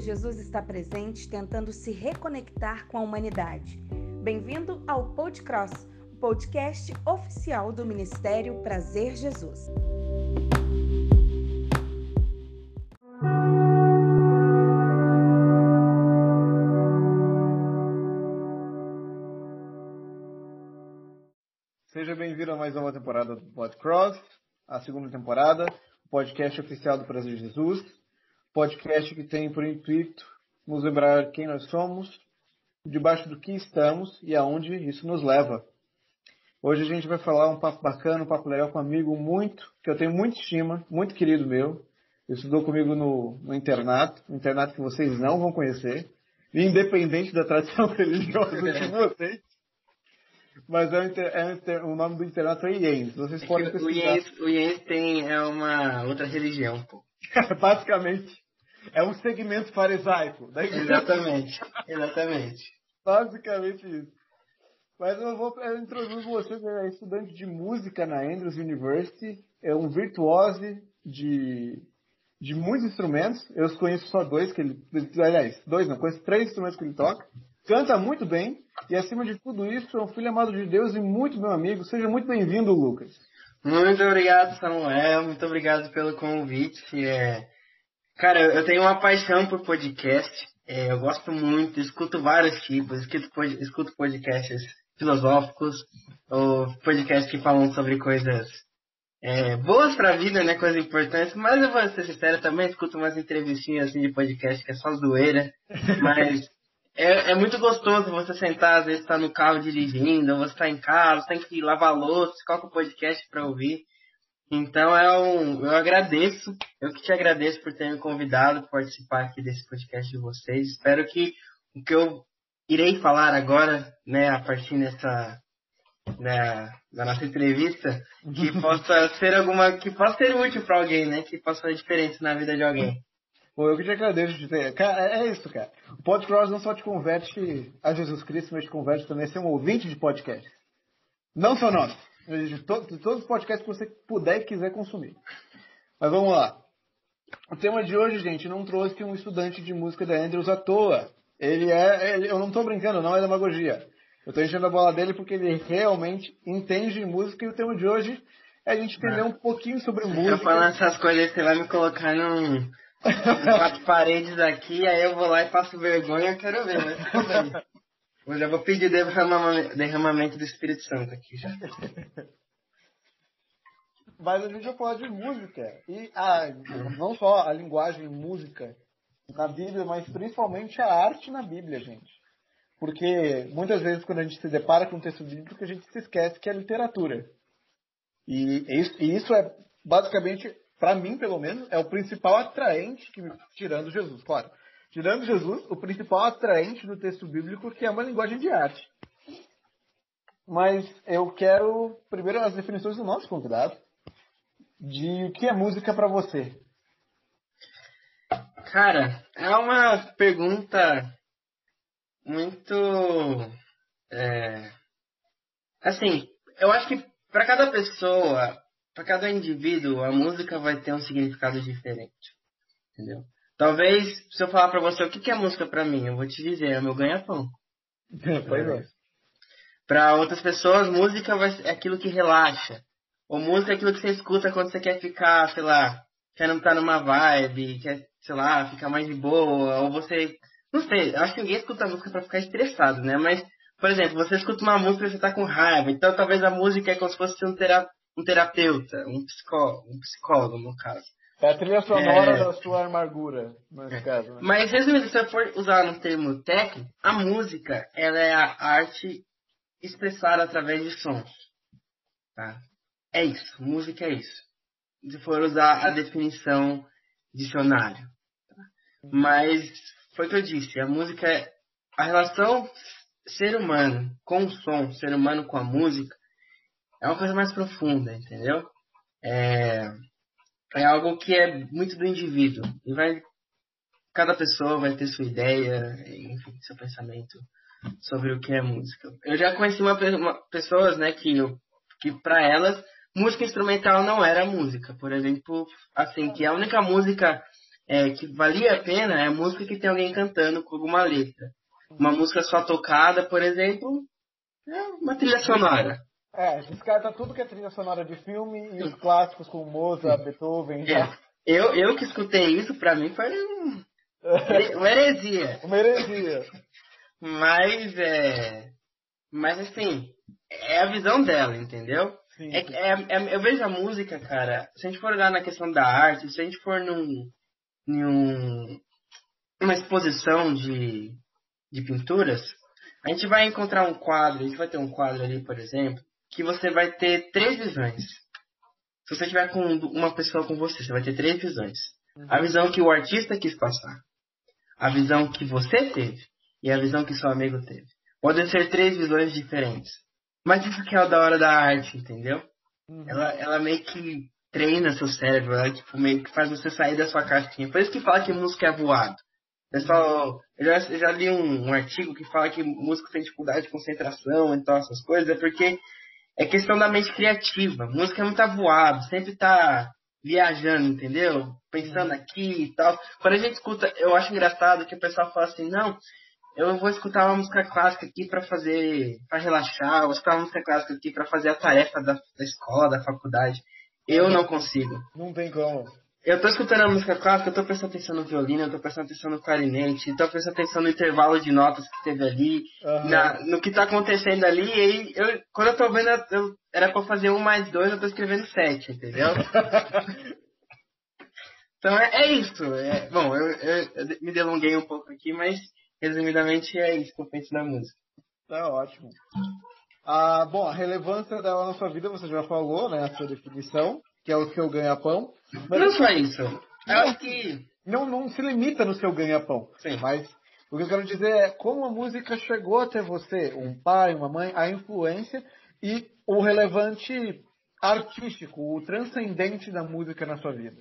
Jesus está presente, tentando se reconectar com a humanidade. Bem-vindo ao Podcross, o podcast oficial do Ministério Prazer Jesus. Seja bem-vindo a mais uma temporada do Podcross, a segunda temporada, o podcast oficial do Prazer Jesus podcast que tem por intuito nos lembrar quem nós somos, debaixo do que estamos e aonde isso nos leva. Hoje a gente vai falar um papo bacana, um papo legal com um amigo muito, que eu tenho muita estima, muito querido meu. Estudou comigo no, no internato, um internato que vocês não vão conhecer, independente da tradição religiosa de vocês. Mas é, é, é, o nome do internato é IENS. Vocês é podem pesquisar. O IENS, o IENS tem é uma outra religião, pô. Basicamente. É um segmento farisaico da igreja. Exatamente, exatamente. Basicamente isso. Mas eu vou eu introduzo você, é estudante de música na Andrews University, é um virtuose de, de muitos instrumentos. Eu conheço só dois que ele. Aliás, dois não, conheço três instrumentos que ele toca. Canta muito bem e, acima de tudo isso, é um filho amado de Deus e muito meu amigo. Seja muito bem-vindo, Lucas. Muito obrigado, Samuel. Muito obrigado pelo convite. É, Cara, eu tenho uma paixão por podcast. É, eu gosto muito, escuto vários tipos, escuto, podcasts filosóficos, ou podcasts que falam sobre coisas é, boas pra vida, né? Coisas importantes. Mas eu vou ser sincero, também escuto umas entrevistinhas assim, de podcast que é só zoeira. Mas é, é muito gostoso você sentar, às vezes tá no carro dirigindo, ou você tá em casa, tem que lavar louça, coloca o podcast pra ouvir. Então é um, eu agradeço, eu que te agradeço por ter me convidado para participar aqui desse podcast de vocês. Espero que o que eu irei falar agora, né, a partir dessa né, da nossa entrevista, que possa ser alguma, que possa ser útil para alguém, né, que possa fazer diferença na vida de alguém. Pô, eu que te agradeço de ter. Cara, é, é isso, cara. O podcast não só te converte a Jesus Cristo, mas te converte também a ser um ouvinte de podcast. Não só nós de, de todos os podcasts que você puder e quiser consumir. Mas vamos lá. O tema de hoje, gente, não trouxe um estudante de música da Andrews à toa. Ele é. Ele, eu não estou brincando, não é demagogia. Eu estou enchendo a bola dele porque ele realmente entende de música e o tema de hoje é a gente entender um pouquinho sobre música. Eu falando essas coisas, você vai me colocar num. Quatro paredes aqui, aí eu vou lá e passo vergonha, eu quero ver, né? Eu já vou pedir derramamento do Espírito Santo aqui já. Mas a gente vai falar de música. E a, não só a linguagem música na Bíblia, mas principalmente a arte na Bíblia, gente. Porque muitas vezes quando a gente se depara com um texto bíblico, a gente se esquece que é literatura. E isso é basicamente, para mim pelo menos, é o principal atraente, que, tirando Jesus, claro tirando Jesus, o principal atraente do texto bíblico, que é uma linguagem de arte. Mas eu quero primeiro as definições do nosso convidado de o que é música para você. Cara, é uma pergunta muito é, assim, eu acho que para cada pessoa, para cada indivíduo, a música vai ter um significado diferente, entendeu? Talvez, se eu falar pra você o que é música pra mim, eu vou te dizer, é meu ganha-pão. pois é. Pra outras pessoas, música é aquilo que relaxa. Ou música é aquilo que você escuta quando você quer ficar, sei lá, quer não estar numa vibe, quer, sei lá, ficar mais de boa, ou você. Não sei, acho que ninguém escuta música pra ficar estressado, né? Mas, por exemplo, você escuta uma música e você tá com raiva, então talvez a música é como se fosse um, tera um terapeuta, um psicólogo, um psicólogo, no caso. É a trilha sonora é... da sua amargura, nesse é. caso. Né? Mas resumindo, se eu for usar no termo técnico, a música ela é a arte expressada através de sons. Tá? É isso, música é isso. Se for usar a definição dicionário. Tá? Mas foi o que eu disse, a música é a relação ser humano com o som, ser humano com a música, é uma coisa mais profunda, entendeu? É, é algo que é muito do indivíduo. E vai. Cada pessoa vai ter sua ideia, enfim, seu pensamento sobre o que é música. Eu já conheci uma, uma pessoas, né, que, que para elas música instrumental não era música. Por exemplo, assim, que a única música é, que valia a pena é a música que tem alguém cantando com alguma letra. Uma música só tocada, por exemplo, é uma trilha sonora. É, descarta tudo que é trilha sonora de filme e os clássicos como Mozart, Beethoven. É. Eu, eu que escutei isso, pra mim foi um, uma heresia. Uma heresia. Mas, é. Mas assim, é a visão dela, entendeu? Sim, É, é, é- eu vejo a música, cara, se a gente for olhar na questão da arte, se a gente for num, num uma exposição de, de pinturas, a gente vai encontrar um quadro, a gente vai ter um quadro ali, por exemplo, que você vai ter três visões. Se você tiver com uma pessoa com você, você vai ter três visões. A visão que o artista quis passar, a visão que você teve e a visão que seu amigo teve. Podem ser três visões diferentes. Mas isso que é o da hora da arte, entendeu? Uhum. Ela, ela meio que treina seu cérebro, ela tipo, meio que faz você sair da sua caixinha. Por isso que fala que música é voado. Pessoal, eu já, eu já li um, um artigo que fala que músico tem dificuldade de concentração e tal, essas coisas, é porque é questão da mente criativa. Música é muito avoado, sempre tá viajando, entendeu? Pensando aqui e tal. Quando a gente escuta, eu acho engraçado que o pessoal fala assim, não, eu vou escutar uma música clássica aqui pra fazer, pra relaxar, eu vou escutar uma música clássica aqui pra fazer a tarefa da, da escola, da faculdade. Eu não consigo. Não tem como. Eu tô escutando a música clássica, eu tô prestando atenção no violino, eu tô prestando atenção no clarinete, eu tô prestando atenção no intervalo de notas que teve ali, Aham. na- no que tá acontecendo ali, e aí, eu, quando eu tô vendo, eu, era pra fazer um mais dois, eu tô escrevendo sete, entendeu? então é, é isso. É, bom, eu, eu- eu me delonguei um pouco aqui, mas resumidamente é isso que eu penso da música. Tá ótimo. Ah, bom, a relevância dela na sua vida você já falou, né? A sua definição, que é o seu ganha-pão. Mas Não só isso. Eu acho que. não, não se limita no seu ganha-pão. Sim. Mas o que eu quero dizer é como a música chegou até você, um pai, uma mãe, a influência e o relevante artístico, o transcendente da música na sua vida.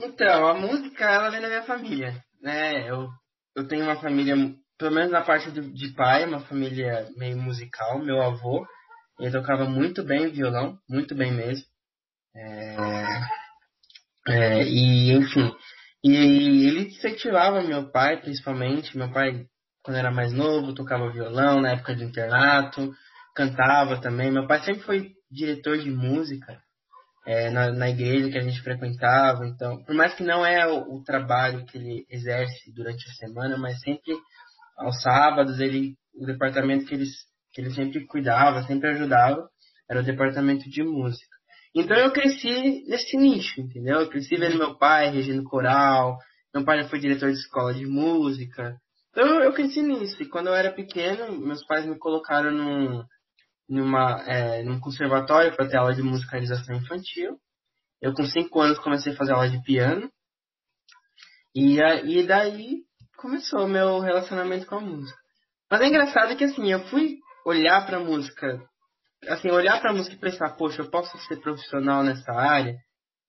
Então, a música, ela vem da minha família, né? Eu, eu tenho uma família, pelo menos na parte do, de pai, uma família meio musical. Meu avô, ele tocava muito bem violão, muito bem mesmo. É, é, e, enfim, e ele incentivava meu pai, principalmente. Meu pai, quando era mais novo, tocava violão na época de internato, cantava também. Meu pai sempre foi diretor de música é, na, na igreja que a gente frequentava. Então, por mais que não é o, o trabalho que ele exerce durante a semana, mas sempre aos sábados ele, o departamento que ele, que ele sempre cuidava, sempre ajudava, era o departamento de música. Então eu cresci nesse nicho, entendeu? Eu cresci vendo meu pai regendo coral, meu pai foi diretor de escola de música. Então eu cresci nisso. E quando eu era pequeno, meus pais me colocaram num, numa, é, num conservatório para ter aula de musicalização infantil. Eu com cinco anos comecei a fazer aula de piano. E, e daí começou o meu relacionamento com a música. Mas é engraçado que assim, eu fui olhar pra música, assim, olhar pra música e pensar, poxa, eu posso ser profissional nessa área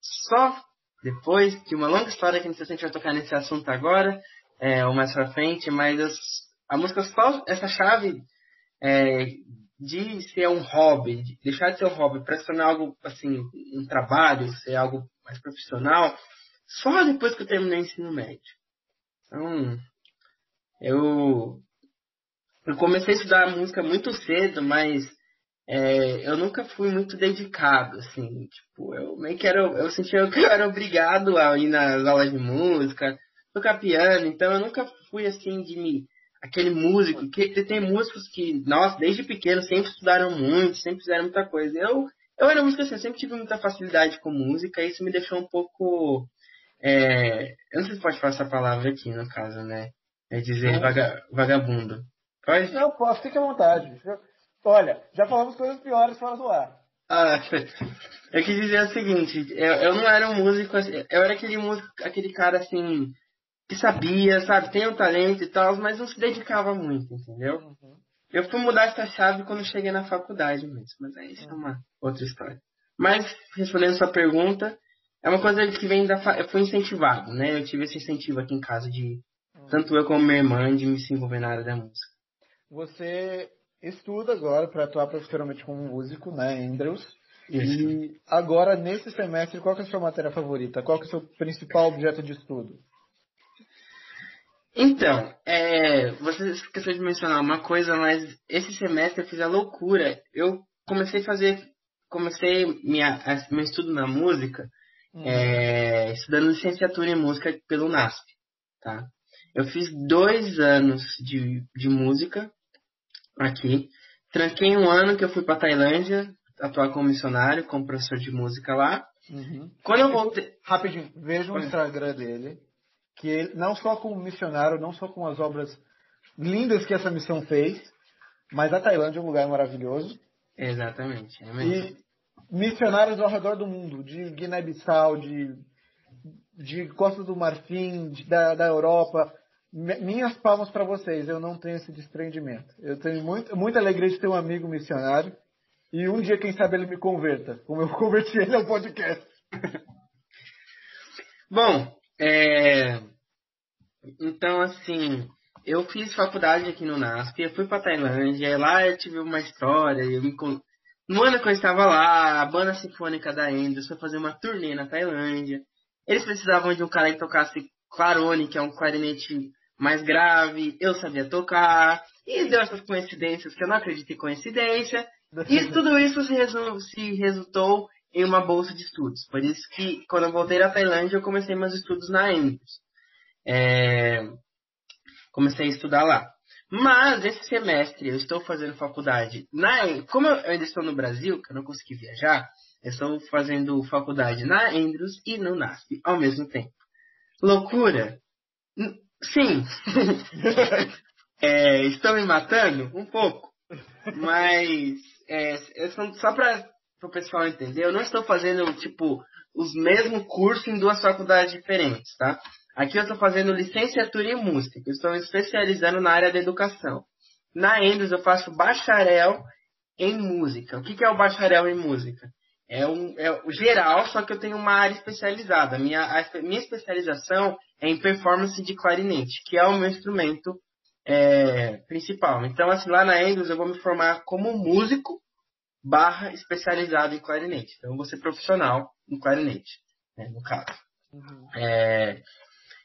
só depois de uma longa história que não sei se a gente vai tocar nesse assunto agora, é, ou mais pra frente, mas eu- a música só, essa chave é, de ser um hobby, de deixar de ser um hobby para se tornar algo assim, um trabalho, ser algo mais profissional, só depois que eu terminei o ensino médio. Então, eu, eu comecei a estudar música muito cedo, mas é, eu nunca fui muito dedicado, assim, tipo, eu meio que era, eu sentia que eu era obrigado a ir nas aulas de música, tocar piano, então eu nunca fui assim de me aquele músico, que tem músicos que, nossa, desde pequeno sempre estudaram muito, sempre fizeram muita coisa. Eu, eu era músico assim, eu sempre tive muita facilidade com música, e isso me deixou um pouco. é, eu não sei se pode falar essa palavra aqui, no caso, né? É dizer vaga, vagabundo. Pode? Não, posso, fique à vontade. Olha, já falamos coisas piores fora do ar. Ah, eu quis dizer o seguinte, eu, eu não era um músico, assim, eu era aquele músico, aquele cara assim, que sabia, sabe, tem um talento e tal, mas não se dedicava muito, entendeu? Eu fui mudar essa chave quando cheguei na faculdade mesmo, mas aí isso é uma outra história. Mas, respondendo sua pergunta, é uma coisa que vem da. fa- Eu fui incentivado, né? Eu tive esse incentivo aqui em casa de. Tanto eu como minha irmã de me se envolver na área da música. Você estuda agora para atuar profissionalmente como músico, né, Andrews. Isso. E agora, nesse semestre, qual é a sua matéria favorita? Qual é o seu principal objeto de estudo? Então, é, você esqueceu de mencionar uma coisa, mas esse semestre eu fiz a loucura. Eu comecei a fazer, comecei minha, meu estudo na música, uhum. é, estudando licenciatura em música pelo NASP, tá? Eu fiz dois anos de, de música aqui. Tranquei um ano que eu fui para Tailândia, atuar como missionário, como professor de música lá. Uhum. Quando eu voltei. Rapidinho, veja o Instagram dele que ele, não só como missionário, não só com as obras lindas que essa missão fez, mas a Tailândia é um lugar maravilhoso. Exatamente. É e missionários ao redor do mundo, de Guiné-Bissau, de, de Costa do Marfim, de, da, da Europa. Minhas palmas para vocês, eu não tenho esse desprendimento. Eu tenho muito, muita alegria de ter um amigo missionário e um dia, quem sabe, ele me converta, como eu converti ele ao podcast. Bom, é... Então, assim, eu fiz faculdade aqui no NASP, eu fui pra Tailândia, lá eu tive uma história, eu me... No ano que eu estava lá, a banda sinfônica da Enders foi fazer uma turnê na Tailândia. Eles precisavam de um cara que tocasse clarone, que é um clarinete mais grave, eu sabia tocar, e deu essas coincidências que eu não acredito em coincidência. E tudo isso se, resu se resultou em uma bolsa de estudos. Por isso que, quando eu voltei da Tailândia, eu comecei meus estudos na Andrews. É... Comecei a estudar lá. Mas, esse semestre, eu estou fazendo faculdade na... Como eu ainda estou no Brasil, que eu não consegui viajar, eu estou fazendo faculdade na Andrews e no NASP ao mesmo tempo. Loucura? Sim. é, estou me matando? Um pouco. Mas, é, só para o pessoal entender, eu não estou fazendo, tipo, os mesmos cursos em duas faculdades diferentes, tá? Aqui eu estou fazendo licenciatura em música, eu estou me especializando na área da educação. Na Endos eu faço bacharel em música. O que, que é o bacharel em música? É, um, é o geral, só que eu tenho uma área especializada. Minha, a minha especialização em performance de clarinete, que é o meu instrumento é, principal. Então, assim, lá na Endos eu vou me formar como músico barra especializado em clarinete. Então, eu vou ser profissional em clarinete, né, no caso. Uhum. É,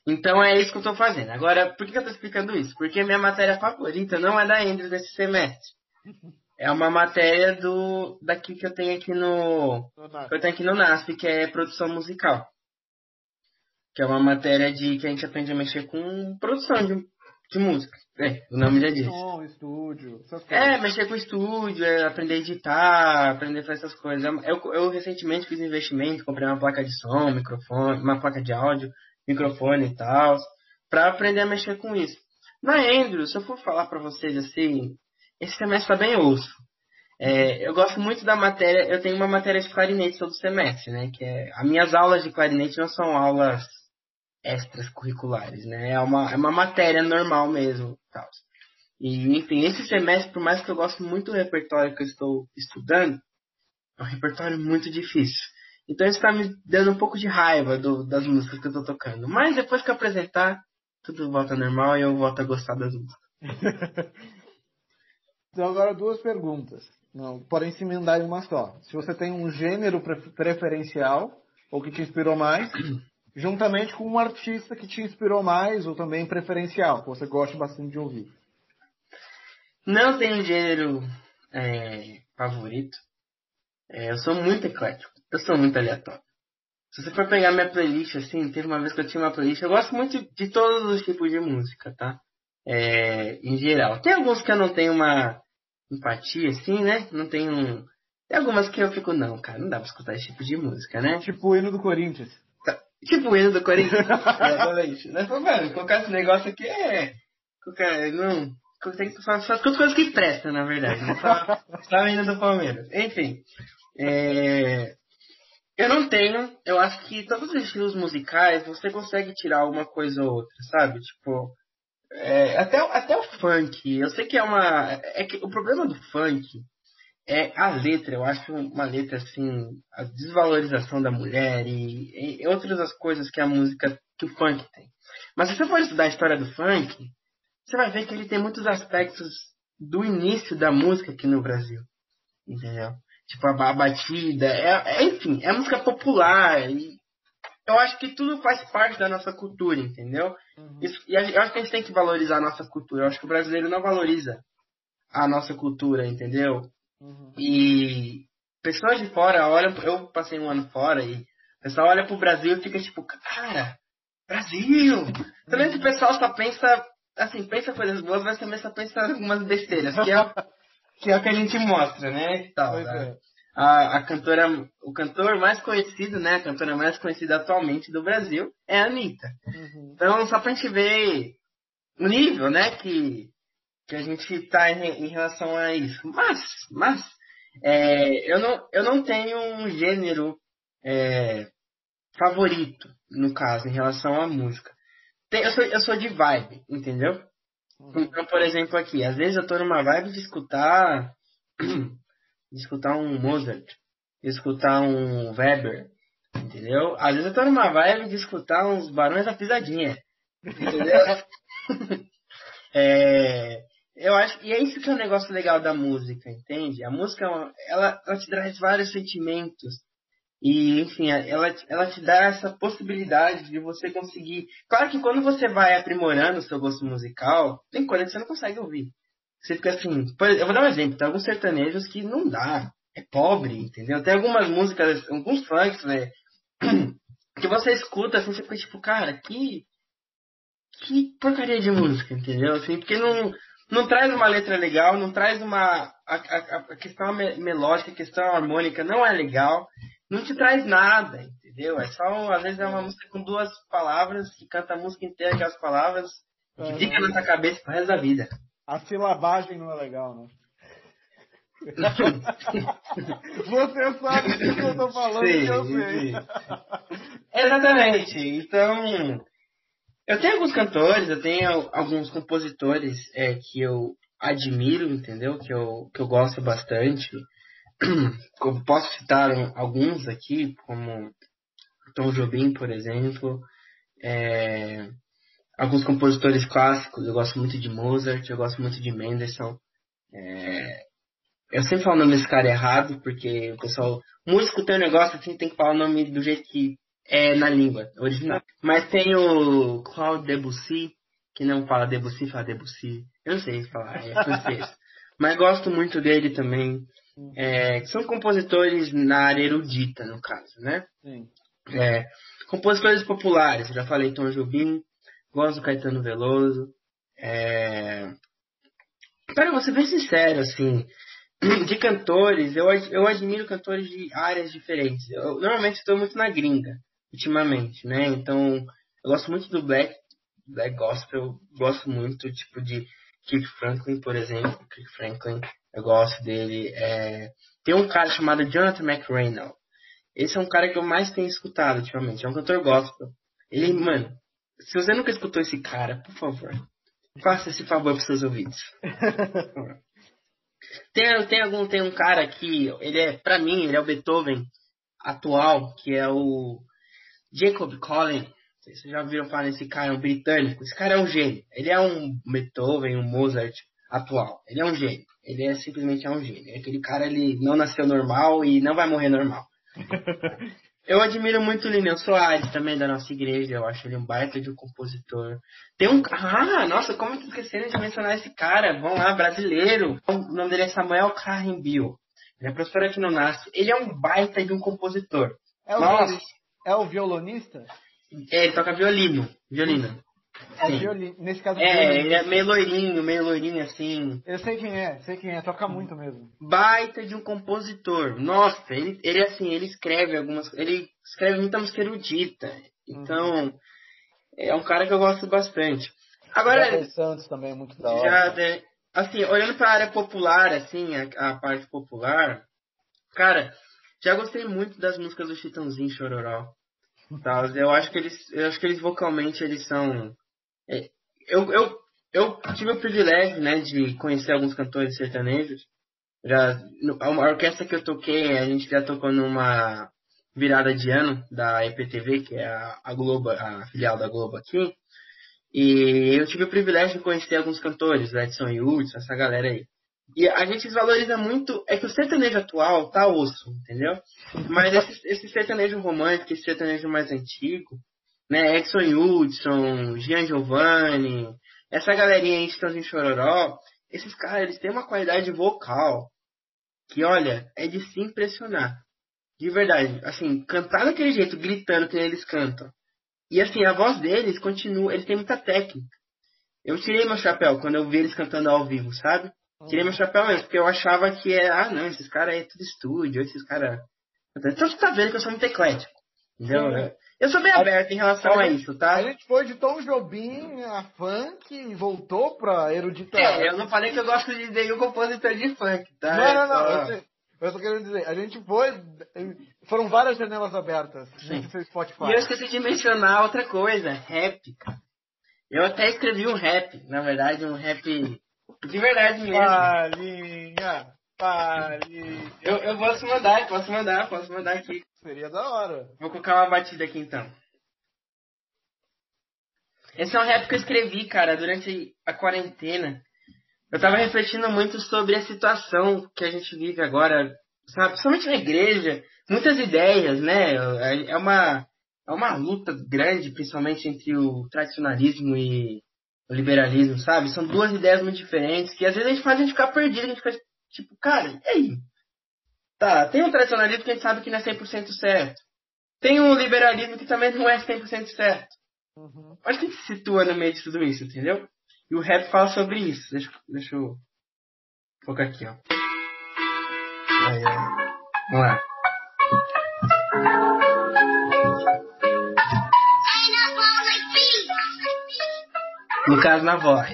então, é isso que eu estou fazendo. Agora, por que eu estou explicando isso? Porque minha matéria favorita não é da Endres desse semestre. É uma matéria do daqui que eu tenho aqui no, que eu tenho aqui no NASP, que é produção musical. Que é uma matéria de que a gente aprende a mexer com produção de, de música. É, o nome já diz. Som, estúdio. É, mexer com estúdio, é, aprender a editar, aprender a fazer essas coisas. Eu, eu recentemente fiz investimento, comprei uma placa de som, microfone, uma placa de áudio, microfone e tal, para aprender a mexer com isso. Na Andrew, se eu for falar para vocês assim, esse semestre tá bem osso. É, eu gosto muito da matéria, eu tenho uma matéria de clarinete todo semestre, né? Que é, as minhas aulas de clarinete não são aulas extras curriculares, né? É uma, é uma matéria normal mesmo. Tal. E, enfim, esse semestre, por mais que eu goste muito do repertório que eu estou estudando, é um repertório muito difícil. Então isso está me dando um pouco de raiva do, das músicas que eu estou tocando. Mas depois que eu apresentar, tudo volta normal e eu volto a gostar das músicas. então agora duas perguntas. Não, porém se emendar em uma só. Se você tem um gênero preferencial, ou que te inspirou mais, juntamente com um artista que te inspirou mais ou também preferencial, que você gosta bastante de ouvir? Não tenho gênero é, favorito. É, eu sou muito eclético. Eu sou muito aleatório. Se você for pegar minha playlist, assim, teve uma vez que eu tinha uma playlist, eu gosto muito de todos os tipos de música, tá? É, em geral. Tem alguns que eu não tenho uma empatia, assim, né? Não tenho. Tem algumas que eu fico, não, cara, não dá pra escutar esse tipo de música, né? Tipo o hino do Corinthians. Tipo o hino do Corinthians. Né? Mano, colocar esse negócio aqui é. Colocar, não. Tem que só, só coisas que prestam, na verdade. Não só, só hino do Palmeiras. Enfim. É... Eu não tenho. Eu acho que todos os estilos musicais você consegue tirar uma coisa ou outra, sabe? Tipo. É, até, até o funk. Eu sei que é uma. É que o problema do funk é a letra, eu acho uma letra assim, a desvalorização da mulher e, e outras coisas que a música, que o funk tem. Mas se você for estudar a história do funk, você vai ver que ele tem muitos aspectos do início da música aqui no Brasil. Entendeu? tipo a, a batida, é, é, enfim, é música popular. E eu acho que tudo faz parte da nossa cultura, entendeu? Uhum. Isso, e eu acho que a gente tem que valorizar a nossa cultura. Eu acho que o brasileiro não valoriza a nossa cultura, entendeu? Uhum. E pessoas de fora olham, eu passei um ano fora e o pessoal olha pro Brasil e fica tipo, cara, Brasil! Também que o pessoal só pensa, assim, pensa coisas boas, mas também só pensa algumas besteiras, que é, que é o que a gente mostra, né? E tal, né? A, a cantora, o cantor mais conhecido, né? A cantora mais conhecida atualmente do Brasil é a Anitta. Uhum. Então, só pra gente ver o nível, né, que, que a gente tá em, em relação a isso. Mas, mas, é, eu, não, eu não tenho um gênero é, favorito, no caso, em relação à música. Tem, eu, sou, eu sou de vibe, entendeu? Uhum. Então, por exemplo, aqui, às vezes eu tô numa vibe de escutar. de escutar um Mozart, de escutar um Weber, entendeu? Às vezes eu tô numa vibe de escutar uns Barões da Pisadinha, entendeu? é, eu acho, e é isso que é o um negócio legal da música, entende? A música, ela, ela te traz vários sentimentos. E, enfim, ela, ela te dá essa possibilidade de você conseguir. Claro que quando você vai aprimorando o seu gosto musical, tem coisa que você não consegue ouvir. Você fica assim. Eu vou dar um exemplo: tem alguns sertanejos que não dá. É pobre, entendeu? Tem algumas músicas, alguns funks, né? Que você escuta assim, você fica tipo, cara, que. Que porcaria de música, entendeu? Assim, porque não não traz uma letra legal, não traz uma. A, a, a questão melódica, a questão harmônica não é legal, não te traz nada, entendeu? É só, às vezes é uma música com duas palavras, que canta a música inteira com as palavras, que uhum. fica na tua cabeça pro resto da vida. A silabagem não é legal, né? Você sabe do que eu tô falando, sim, que eu sei. Exatamente. Então, eu tenho alguns cantores, eu tenho alguns compositores é, que eu admiro, entendeu? Que eu, que eu gosto bastante. Posso citar alguns aqui, como Tom Jobim, por exemplo. É, alguns compositores clássicos, eu gosto muito de Mozart, eu gosto muito de Mendelssohn. É, eu sempre falo o nome desse cara errado, porque o pessoal. Músico tem um negócio assim, tem que falar o nome do jeito que é na língua original. Mas tem o Claude Debussy, que não fala Debussy, fala Debussy. Eu não sei falar, é francês. Mas gosto muito dele também. É, são compositores na área erudita, no caso, né? Sim. É, compositores populares, já falei Tom Jobim, gosto do Caetano Veloso. É... Para você bem sincero, assim, de cantores, eu, eu admiro cantores de áreas diferentes. Eu normalmente estou muito na gringa ultimamente, né? Então, eu gosto muito do black, black gospel, gosto muito, tipo, de Kirk Franklin, por exemplo. Kirk Franklin, eu gosto dele. É... Tem um cara chamado Jonathan McReynolds. Esse é um cara que eu mais tenho escutado ultimamente. É um cantor gospel. Ele, mano, se você nunca escutou esse cara, por favor, faça esse favor para seus ouvidos. tem, tem algum tem um cara que ele é, para mim, ele é o Beethoven atual, que é o Jacob Collin, vocês já viram falar nesse cara, é um britânico. Esse cara é um gênio. Ele é um Beethoven, um Mozart atual. Ele é um gênio. Ele é simplesmente é um gênio. Aquele cara, ele não nasceu normal e não vai morrer normal. eu admiro muito o Lineu Soares também, da nossa igreja. Eu acho ele um baita de um compositor. Tem um... Ah, nossa, como eu tô esquecendo de mencionar esse cara? Vamos lá, brasileiro. O nome dele é Samuel Carrimbil. Ele é professor aqui no NASP. Ele é um baita de um compositor. É o nossa. É o violonista? É, ele toca violino. Violino. É violino. Nesse caso, é, violino. ele é meio loirinho, meio loirinho assim. Eu sei quem é, sei quem é, toca muito mesmo. Baita de um compositor. Nossa, ele, ele assim, ele escreve algumas. Ele escreve muita música erudita. Então, uhum. é um cara que eu gosto bastante. Agora. Santos também é muito da hora. Já, assim, olhando para a área popular, assim, a, a parte popular, cara, já gostei muito das músicas do Chitãozinho Chororó. Tá? Eu acho que eles, eu acho que eles vocalmente eles são. É, eu, eu, eu tive o privilégio, né, de conhecer alguns cantores sertanejos. Já, a orquestra que eu toquei, a gente já tocou numa virada de ano da EPTV, que é a, a Globo, a filial da Globo aqui. E eu tive o privilégio de conhecer alguns cantores, Edson Hudson, essa galera aí E a gente desvaloriza muito. É que o sertanejo atual tá osso, entendeu? Mas esse, esse sertanejo romântico, esse sertanejo mais antigo, né? Edson Hudson, Gian Giovanni, essa galerinha aí, Estãozinho Chororó, esses caras, eles têm uma qualidade vocal que, olha, é de se impressionar. De verdade, assim, cantar daquele jeito, gritando que eles cantam. E assim, a voz deles continua, eles têm muita técnica. Eu tirei meu chapéu quando eu vi eles cantando ao vivo, sabe? Tirei meu chapéu mesmo, porque eu achava que era, ah não, esses caras é tudo estúdio, esses caras. Então você tá vendo que eu sou muito eclético. Entendeu? Sim. Eu sou bem aberto em relação a, a isso, tá? A gente foi de Tom Jobim a funk e voltou pra erudita. É, eu não falei que eu gosto de nenhum compositor de funk, tá? Não, não, não. Eu, sei, eu tô querendo dizer, a gente foi. Foram várias janelas abertas. Sim. Fez Spotify. E eu esqueci de mencionar outra coisa, rap, cara. Eu até escrevi um rap, na verdade, um rap de verdade mesmo. Palinha, palinha. Eu, eu posso mandar, posso mandar, posso mandar aqui. Seria da hora. Vou colocar uma batida aqui então. Esse é um rap que eu escrevi, cara, durante a quarentena. Eu tava refletindo muito sobre a situação que a gente vive agora, sabe? Principalmente na igreja. Muitas ideias, né? É uma, é uma luta grande, principalmente entre o tradicionalismo e o liberalismo, sabe? São duas ideias muito diferentes que às vezes a gente faz a gente ficar perdido, a gente fica tipo, cara, e aí? Tá, tem um tradicionalismo que a gente sabe que não é 100% certo. Tem um liberalismo que também não é 100% certo. Uhum. Mas que se situa no meio de tudo isso, entendeu? E o rap fala sobre isso. Deixa, deixa eu focar aqui, ó. Aí, ó. Vamos lá. No caso, na voz.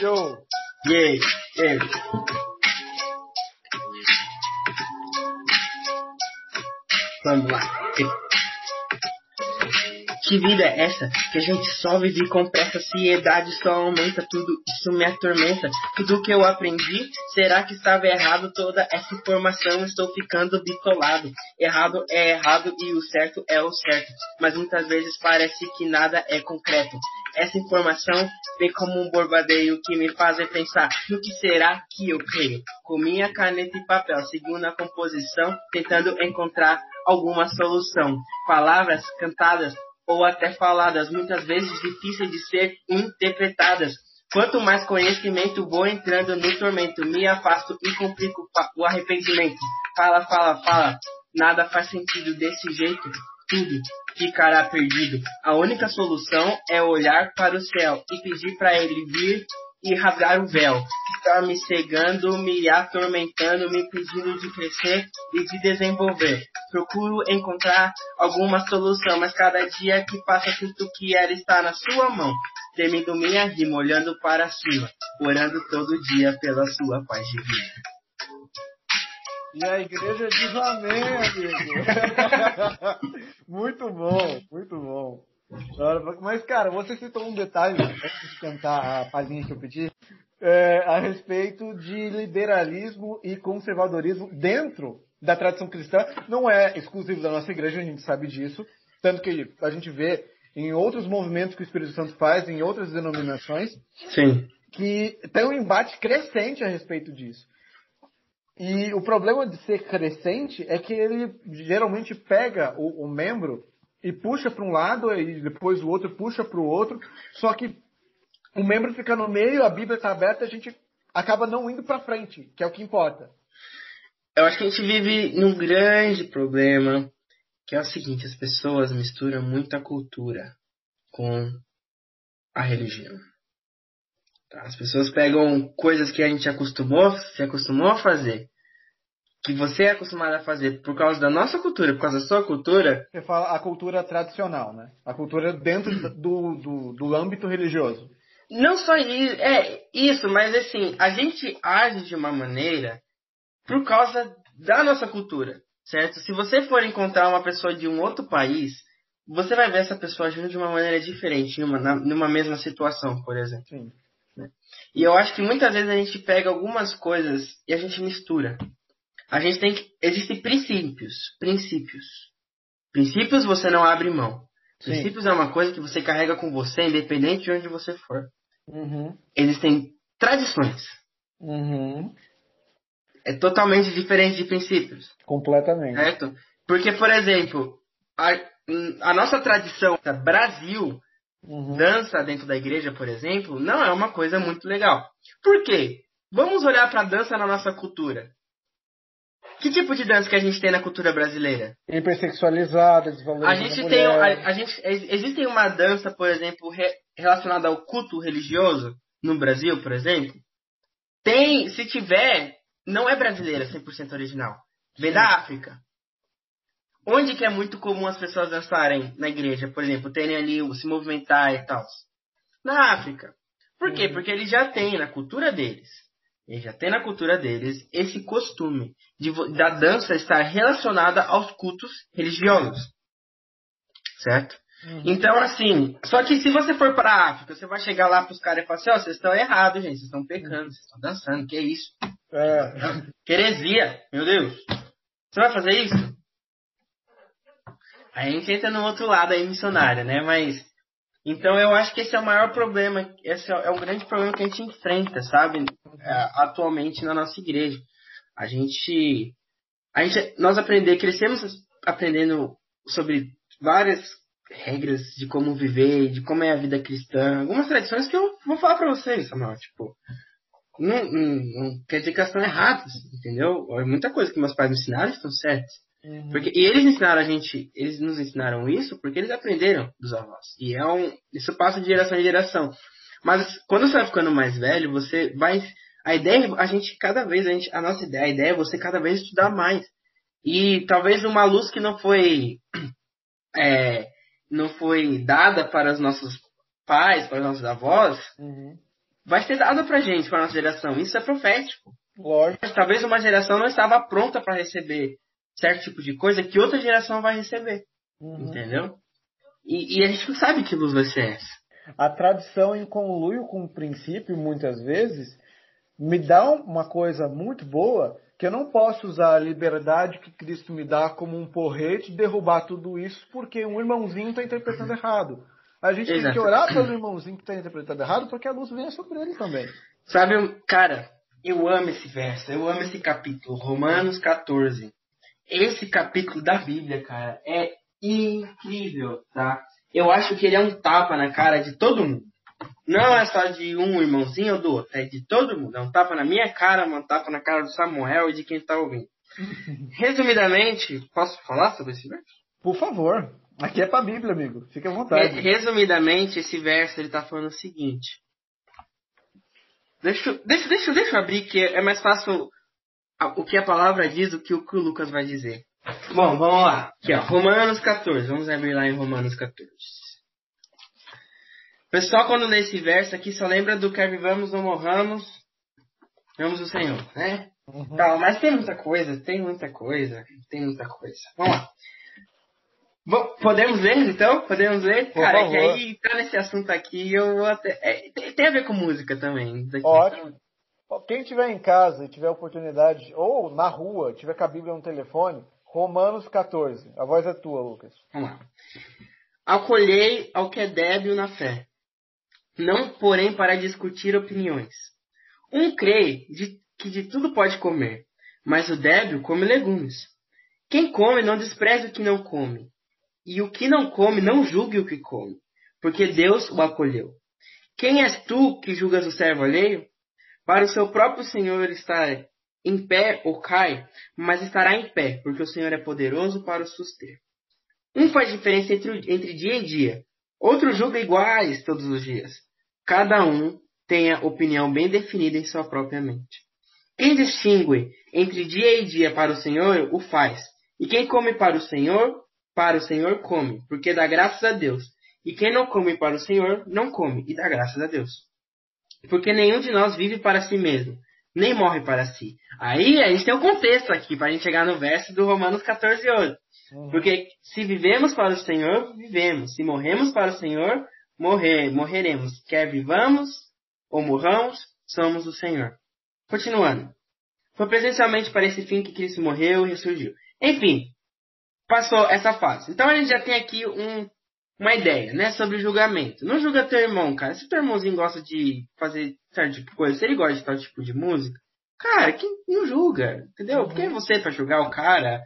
Yo! Yeah! Yeah! Vamos lá. Que vida é essa? Que a gente só vive com pressa, se idade só aumenta, tudo isso me atormenta. Tudo que eu aprendi, será que estava errado? Toda essa informação, estou ficando bitolado. Errado é errado e o certo é o certo. Mas muitas vezes parece que nada é concreto. Essa informação vem como um borbadeio que me faz pensar no que será que eu creio. Com minha caneta e papel, seguindo a composição, tentando encontrar alguma solução. Palavras cantadas ou até faladas, muitas vezes difíceis de ser interpretadas. Quanto mais conhecimento vou entrando no tormento, me afasto e complico o arrependimento. Fala, fala, fala, nada faz sentido desse jeito, tudo ficará perdido. A única solução é olhar para o céu e pedir para ele vir e rasgar o véu. Está me cegando, me atormentando, me impedindo de crescer e de desenvolver. Procuro encontrar alguma solução, mas cada dia que passa sinto que ela está na sua mão. Termino minha rima, olhando para cima, orando todo dia pela sua paz. E a igreja diz amém, amigo. muito bom, muito bom. Mas, cara, você citou um detalhe, antes de cantar a palhinha que eu pedi, é, a respeito de liberalismo e conservadorismo dentro da tradição cristã. Não é exclusivo da nossa igreja, a gente sabe disso. Tanto que a gente vê em outros movimentos que o Espírito Santo faz, em outras denominações, Sim. que tem um embate crescente a respeito disso. E o problema de ser crescente é que ele geralmente pega o, o membro e puxa para um lado e depois o outro puxa para o outro. Só que o membro fica no meio, a Bíblia está aberta, a gente acaba não indo para frente, que é o que importa. Eu acho que a gente vive num grande problema, que é o seguinte: as pessoas misturam muita cultura com a religião. Tá? As pessoas pegam coisas que a gente acostumou, se acostumou a fazer que você é acostumado a fazer por causa da nossa cultura, por causa da sua cultura. Você fala a cultura tradicional, né? A cultura dentro do, do, do âmbito religioso. Não só isso, é isso, mas assim, a gente age de uma maneira por causa da nossa cultura, certo? Se você for encontrar uma pessoa de um outro país, você vai ver essa pessoa agindo de uma maneira diferente, numa, numa mesma situação, por exemplo. Sim. E eu acho que muitas vezes a gente pega algumas coisas e a gente mistura. A gente tem que. Existem princípios. Princípios. Princípios você não abre mão. Sim. Princípios é uma coisa que você carrega com você, independente de onde você for. Uhum. Existem tradições. Uhum. É totalmente diferente de princípios. Completamente. Certo? Porque, por exemplo, a, a nossa tradição Brasil, Uhum. dança dentro da igreja, por exemplo, não é uma coisa muito legal. Por quê? Vamos olhar para a dança na nossa cultura. Que tipo de dança que a gente tem na cultura brasileira? Hipersexualizada, A desvalorizando gente a tem, a, a gente, ex- existe uma dança, por exemplo, re- relacionada ao culto religioso no Brasil, por exemplo. Tem, se tiver, não é brasileira, 100% original. Vem da África. Onde que é muito comum as pessoas dançarem na igreja, por exemplo, terem ali, o- se movimentar e tal? Na África. Por quê? Uhum. Porque eles já têm na cultura deles, eles já têm na cultura deles esse costume de, da dança estar relacionada aos cultos religiosos. Certo? Uhum. Então, assim, só que se você for para a África, você vai chegar lá pros caras e falar assim, ó, vocês estão errados, gente, vocês estão pecando, vocês estão dançando, que isso? É. Que heresia, meu Deus. Você vai fazer isso? Aí a gente entra no outro lado aí, missionário, né? Mas, então eu acho que esse é o maior problema, esse é um grande problema que a gente enfrenta, sabe? É, atualmente na nossa igreja. A gente, a gente, nós aprender, crescemos aprendendo sobre várias regras de como viver, de como é a vida cristã, algumas tradições que eu vou falar pra vocês, Samuel, tipo, não, não, não quer dizer que elas estão erradas, entendeu? Muita coisa que meus pais me ensinaram estão certas. Uhum. Porque, e eles ensinaram a gente, eles nos ensinaram isso porque eles aprenderam dos avós. E é um, isso passa de geração em geração. Mas quando você vai ficando mais velho, você vai, a ideia, a gente cada vez, a, gente, a nossa ideia, a ideia é você cada vez estudar mais. E talvez uma luz que não foi, é, não foi dada para os nossos pais, para os nossos avós, Uhum. vai ser dada pra gente, para nossa geração. Isso é profético. Lógico. Mas talvez uma geração não estava pronta para receber certo tipo de coisa que outra geração vai receber. Uhum. Entendeu? E, e a gente não sabe que luz vai ser essa. A tradição em conluio com o princípio, muitas vezes, me dá uma coisa muito boa que eu não posso usar a liberdade que Cristo me dá como um porrete e derrubar tudo isso porque um irmãozinho está interpretando errado. A gente tem que Exato. orar pelo irmãozinho que está interpretando errado para que a luz venha sobre ele também. Sabe, cara, eu amo esse verso, eu amo esse capítulo, Romanos 14. Esse capítulo da Bíblia, cara, é incrível, tá? Eu acho que ele é um tapa na cara de todo mundo. Não é só de um irmãozinho ou do outro, é de todo mundo. É um tapa na minha cara, um tapa na cara do Samuel e de quem tá ouvindo. Resumidamente, posso falar sobre esse verso? Por favor. Aqui é para a Bíblia, amigo. Fique à vontade. Resumidamente, esse verso ele tá falando o seguinte. Deixa, eu- deixa, deixa, deixa eu abrir que é mais fácil o que a palavra diz do que o que o Lucas vai dizer. Bom, vamos lá. Aqui, ó, Romanos 14. Vamos abrir lá em Romanos 14. Pessoal, quando lê esse verso aqui, só lembra do quer vivamos ou morramos, vamos o Senhor, né? Uhum. Tá, mas tem muita coisa, tem muita coisa, tem muita coisa. Vamos lá. Bom, podemos ler, então? Podemos ler? Por Cara, é favor. que aí tá nesse assunto aqui, eu vou até. é, tem, tem a ver com música também. daqui. Ótimo. Quem tiver em casa e tiver oportunidade, ou na rua, tiver com a Bíblia no telefone, Romanos 14. A voz é tua, Lucas. Vamos lá. Acolhei ao que é débil na fé, não porém para discutir opiniões. Um crê de- que de tudo pode comer, mas o débil come legumes. Quem come não despreze o que não come, e o que não come não julgue o que come, porque Deus o acolheu. Quem és tu que julgas o servo alheio? Para o seu próprio Senhor estar em pé ou cai, mas estará em pé, porque o Senhor é poderoso para o suster. Um faz diferença entre, entre dia e dia, outro julga iguais todos os dias. Cada um tem a opinião bem definida em sua própria mente. Quem distingue entre dia e dia para o Senhor, o faz. E quem come para o Senhor, para o Senhor come, porque dá graças a Deus. E quem não come para o Senhor, não come, e dá graças a Deus. Porque nenhum de nós vive para si mesmo, nem morre para si. Aí a gente tem um contexto aqui, para a gente chegar no verso do Romanos 14, 8. Porque se vivemos para o Senhor, vivemos. Se morremos para o Senhor, morrer, morreremos. Quer vivamos ou morramos, somos o Senhor. Continuando. Foi presencialmente para esse fim que Cristo morreu e ressurgiu. Enfim, passou essa fase. Então a gente já tem aqui um, uma ideia, né, sobre julgamento. Não julga teu irmão, cara. Se teu irmãozinho gosta de fazer certo tipo de coisa, se ele gosta de tal tipo de música, cara, que não julga, entendeu? Porque é você pra julgar o cara.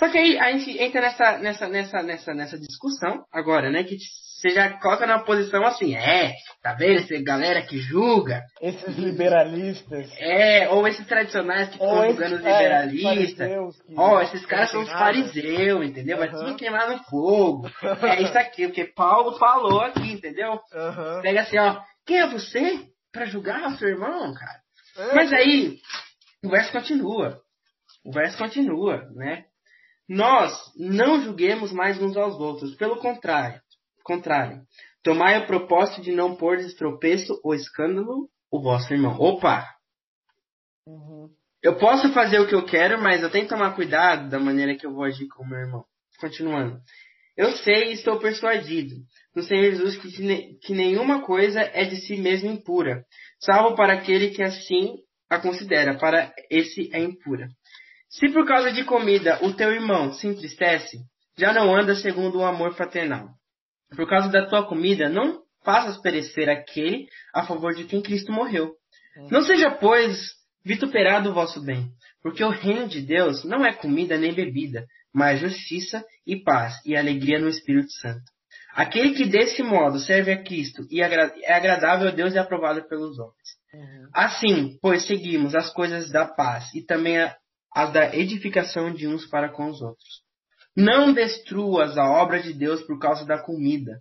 Só que aí a gente entra nessa, nessa, nessa, nessa, nessa discussão agora, né? Que você já coloca na posição assim, é, tá vendo essa galera que julga? Esses liberalistas. É, ou esses tradicionais que ficam julgando os é, liberalistas. Ó, oh, esses caras são os fariseus, entendeu? Vai tudo queimar no fogo. É isso aqui, porque Paulo falou aqui, entendeu? Uhum. Pega assim, ó, quem é você pra julgar o seu irmão, cara? É. Mas aí, o verso continua. O verso continua, né? Nós não julguemos mais uns aos outros, pelo contrário contrário. Tomai o propósito de não pôr de tropeço ou escândalo o vosso irmão. Opa! Uhum. Eu posso fazer o que eu quero, mas eu tenho que tomar cuidado da maneira que eu vou agir com o meu irmão. Continuando. Eu sei e estou persuadido no Senhor Jesus que, que nenhuma coisa é de si mesmo impura, salvo para aquele que assim a considera, para esse é impura. Se por causa de comida o teu irmão se entristece, já não anda segundo o amor fraternal. Por causa da tua comida, não faças perecer aquele a favor de quem Cristo morreu. Não seja, pois, vituperado o vosso bem, porque o reino de Deus não é comida nem bebida, mas justiça e paz e alegria no Espírito Santo. Aquele que desse modo serve a Cristo e é agradável a Deus e aprovado pelos homens. Uhum. Assim, pois seguimos as coisas da paz e também as da edificação de uns para com os outros. Não destruas a obra de Deus por causa da comida.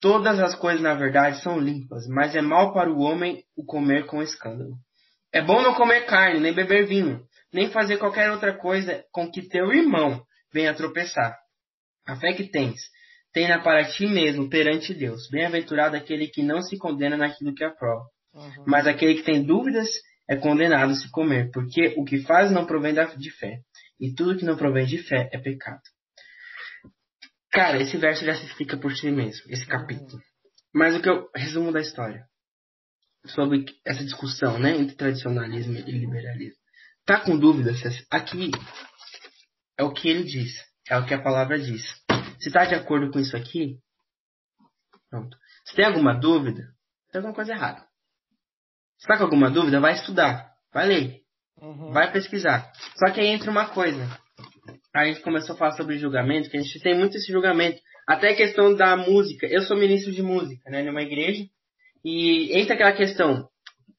Todas as coisas, na verdade, são limpas, mas é mal para o homem o comer com escândalo. É bom não comer carne, nem beber vinho, nem fazer qualquer outra coisa com que teu irmão venha tropeçar. A fé que tens, tenha para ti mesmo perante Deus. Bem-aventurado aquele que não se condena naquilo que aprova. Uhum. Mas aquele que tem dúvidas é condenado se comer, porque o que faz não provém de fé, e tudo que não provém de fé é pecado. Cara, esse verso já se explica por si mesmo, esse capítulo. Mas o que eu resumo da história sobre essa discussão, né, entre tradicionalismo e liberalismo. Tá com dúvidas? Aqui é o que ele diz, é o que a palavra diz. Se tá de acordo com isso aqui, pronto. Se tem alguma dúvida, tem alguma coisa errada. Tá com alguma dúvida, vai estudar, vai ler, uhum. vai pesquisar. Só que aí entra uma coisa a gente começou a falar sobre julgamento, que a gente tem muito esse julgamento. Até a questão da música. Eu sou ministro de música, né, numa igreja. E entra aquela questão: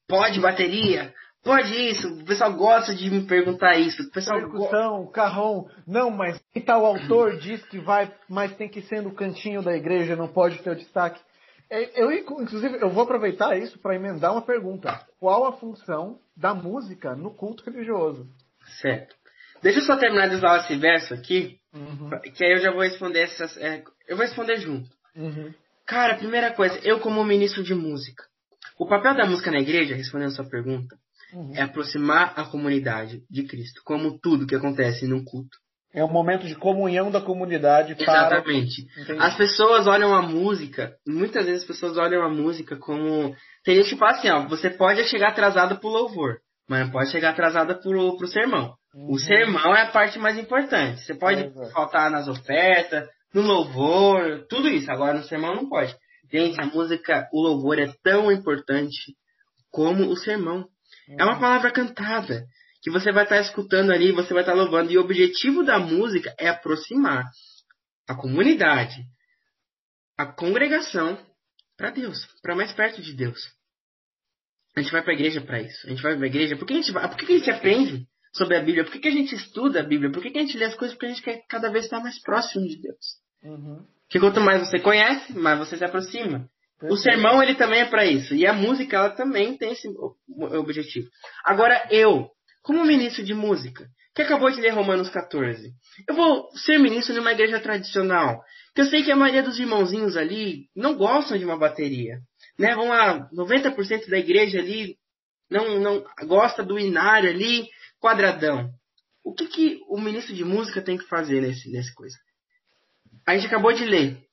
pode bateria? Pode isso? O pessoal gosta de me perguntar isso. O pessoal Percussão, go... carrão. Não, mas que tal autor diz que vai, mas tem que ser no cantinho da igreja, não pode ter o destaque. É, eu, inclusive, eu vou aproveitar isso para emendar uma pergunta. Qual a função da música no culto religioso? Certo. Deixa eu só terminar de usar esse verso aqui, uhum. que aí eu já vou responder essas. É, eu vou responder junto. Uhum. Cara, primeira coisa, eu como ministro de música, o papel da música na igreja, respondendo a sua pergunta, uhum. é aproximar a comunidade de Cristo, como tudo que acontece num culto. É um momento de comunhão da comunidade para... Exatamente. Entendi. As pessoas olham a música, muitas vezes as pessoas olham a música como... Tem gente que fala assim, ó, você pode chegar atrasado pro louvor, mas não pode chegar atrasada pro, pro sermão. Uhum. O sermão é a parte mais importante. Você pode é, faltar nas ofertas, no louvor, tudo isso. Agora no sermão não pode. Gente, a música, o louvor é tão importante como o sermão. Uhum. É uma uhum. palavra cantada que você vai estar escutando ali, você vai estar louvando. E o objetivo da música é aproximar a comunidade, a congregação para Deus, para mais perto de Deus. A gente vai para a igreja para isso. A gente vai para a igreja. Por que a gente, vai, por que a gente aprende sobre a Bíblia? Por que a gente estuda a Bíblia? Por que a gente lê as coisas? Porque a gente quer cada vez estar mais próximo de Deus. Uhum. Que quanto mais você conhece, mais você se aproxima. Perfeito. O sermão ele também é para isso. E a música ela também tem esse objetivo. Agora eu, como ministro de música, que acabou de ler Romanos 14, eu vou ser ministro numa igreja tradicional, que eu sei que a maioria dos irmãozinhos ali não gostam de uma bateria né? Vamos lá, 90% da igreja ali não, não gosta do inário ali, quadradão. O que, que o ministro de música tem que fazer nesse, nesse coisa? A gente acabou de ler.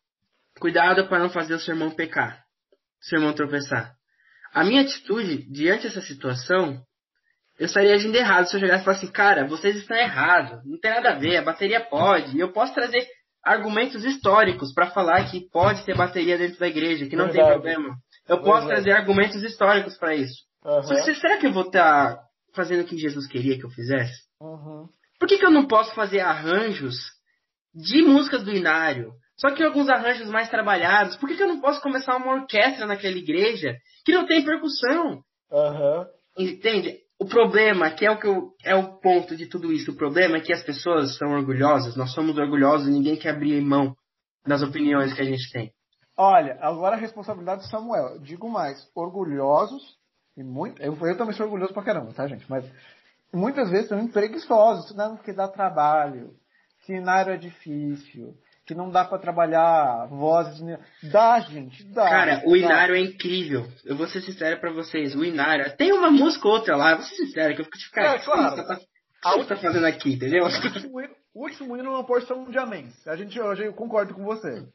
Cuidado para não fazer o sermão pecar, o sermão tropeçar. A minha atitude diante dessa situação, eu estaria agindo errado se eu chegasse e falasse assim, cara, vocês estão errados, não tem nada a ver, a bateria pode, eu posso trazer argumentos históricos para falar que pode ter bateria dentro da igreja, que não Verdade. tem problema. Eu posso Verdade. trazer argumentos históricos para isso. Só que será que eu vou estar fazendo o que Jesus queria que eu fizesse? Uhum. Por que, que eu não posso fazer arranjos de músicas do Inário? Só que alguns arranjos mais trabalhados. Por que, que eu não posso começar uma orquestra naquela igreja que não tem percussão? Aham. Entende? O problema, que é o que eu- é o ponto de tudo isso, o problema é que as pessoas são orgulhosas, nós somos orgulhosos ninguém quer abrir mão das opiniões que a gente tem. Olha, agora a responsabilidade do Samuel. Digo mais, orgulhosos, e muito. Eu, eu também sou orgulhoso pra caramba, tá, gente? Mas muitas vezes também preguiçosos, não, porque dá trabalho, área é difícil, que não dá pra trabalhar vozes. Dá, gente, dá. Cara, o dá. Inário é incrível. Eu vou ser sincero pra vocês. O Inário, tem uma música ou outra lá, eu vou ser sincero, que eu fico tipo, cara, É, claro. o que você tá, o tá fazendo aqui, entendeu? O último hino- O último hino é uma porção de amém. A gente hoje eu concordo com você.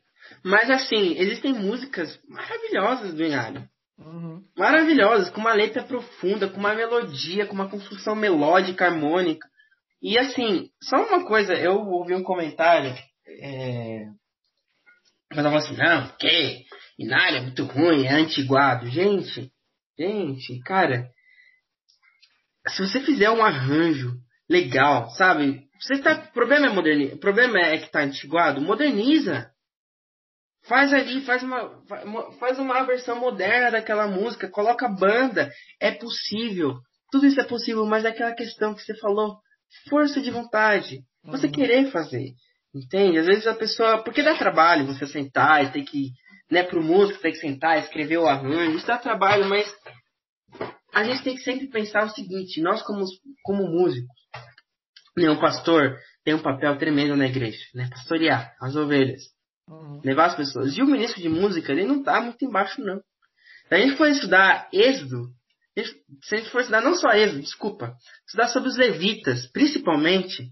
Mas assim, existem músicas maravilhosas do Inário. Uhum. maravilhosas, com uma letra profunda, com uma melodia, com uma construção melódica, harmônica. E assim, só uma coisa, eu ouvi um comentário, é... falando assim, não, que Inário é muito ruim, é antiguado. Gente, gente, cara, se você fizer um arranjo legal, sabe? Você tá, o problema é moderni, o problema é que tá antiguado, moderniza. Faz ali, faz uma, faz uma versão moderna daquela música, coloca banda, é possível. Tudo isso é possível, mas é aquela questão que você falou, força de vontade, você Uhum. querer fazer, entende? Às vezes a pessoa, porque dá trabalho você sentar e ter que, né, pro músico tem que sentar, escrever o arranjo, isso dá trabalho, mas a gente tem que sempre pensar o seguinte, nós como, como músicos, né, um pastor tem um papel tremendo na igreja, né, pastorear as ovelhas Uhum. levar as pessoas. E o ministro de música, ele não tá muito embaixo, não. Se a gente for estudar Êxodo, se a gente for estudar não só Êxodo, desculpa, estudar sobre os levitas, principalmente,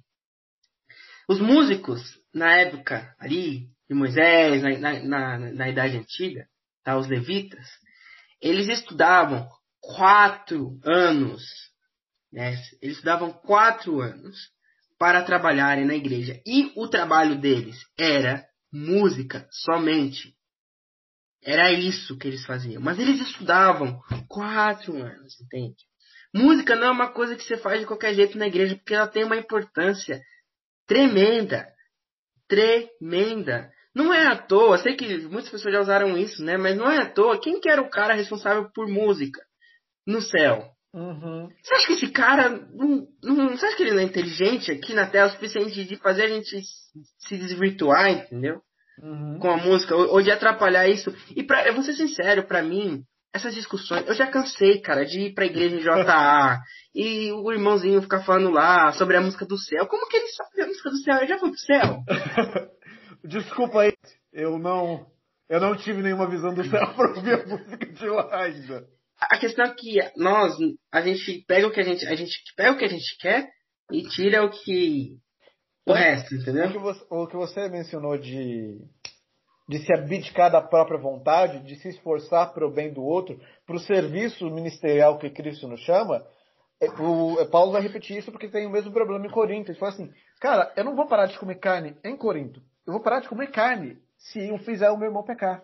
os músicos, na época ali, de Moisés, na, na, na, na Idade Antiga, tá, os levitas, eles estudavam quatro anos, né, eles estudavam quatro anos para trabalharem na igreja. E o trabalho deles era música somente. Era isso que eles faziam. Mas eles estudavam quatro anos, entende? Música não é uma coisa que você faz de qualquer jeito na igreja, porque ela tem uma importância tremenda. Tremenda. Não é à toa, sei que muitas pessoas já usaram isso, né? Mas não é à toa. Quem que era o cara responsável por música no céu? Uhum. Você acha que esse cara não, não, você acha que ele não é inteligente aqui na Terra o suficiente de fazer a gente se desvirtuar, entendeu? Uhum. Com a música, ou, ou de atrapalhar isso. E pra, eu vou ser sincero, pra mim, essas discussões, eu já cansei, cara, de ir pra igreja em JA e o irmãozinho ficar falando lá sobre a música do céu. Como que ele sabe a música do céu? Ele já foi pro céu? Desculpa aí, eu não, eu não tive nenhuma visão do céu pra ouvir a música de lá ainda. A questão é que nós, a gente pega o que a gente, a gente pega o que a gente quer e tira o que o resto, O entendeu? que você, o que você mencionou de, de se abdicar da própria vontade, de se esforçar para o bem do outro, para o serviço ministerial que Cristo nos chama, é, o, é, Paulo vai repetir isso porque tem o mesmo problema em Corinto. Ele fala assim, cara, eu não vou parar de comer carne em Corinto. Eu vou parar de comer carne se eu fizer o meu irmão pecar.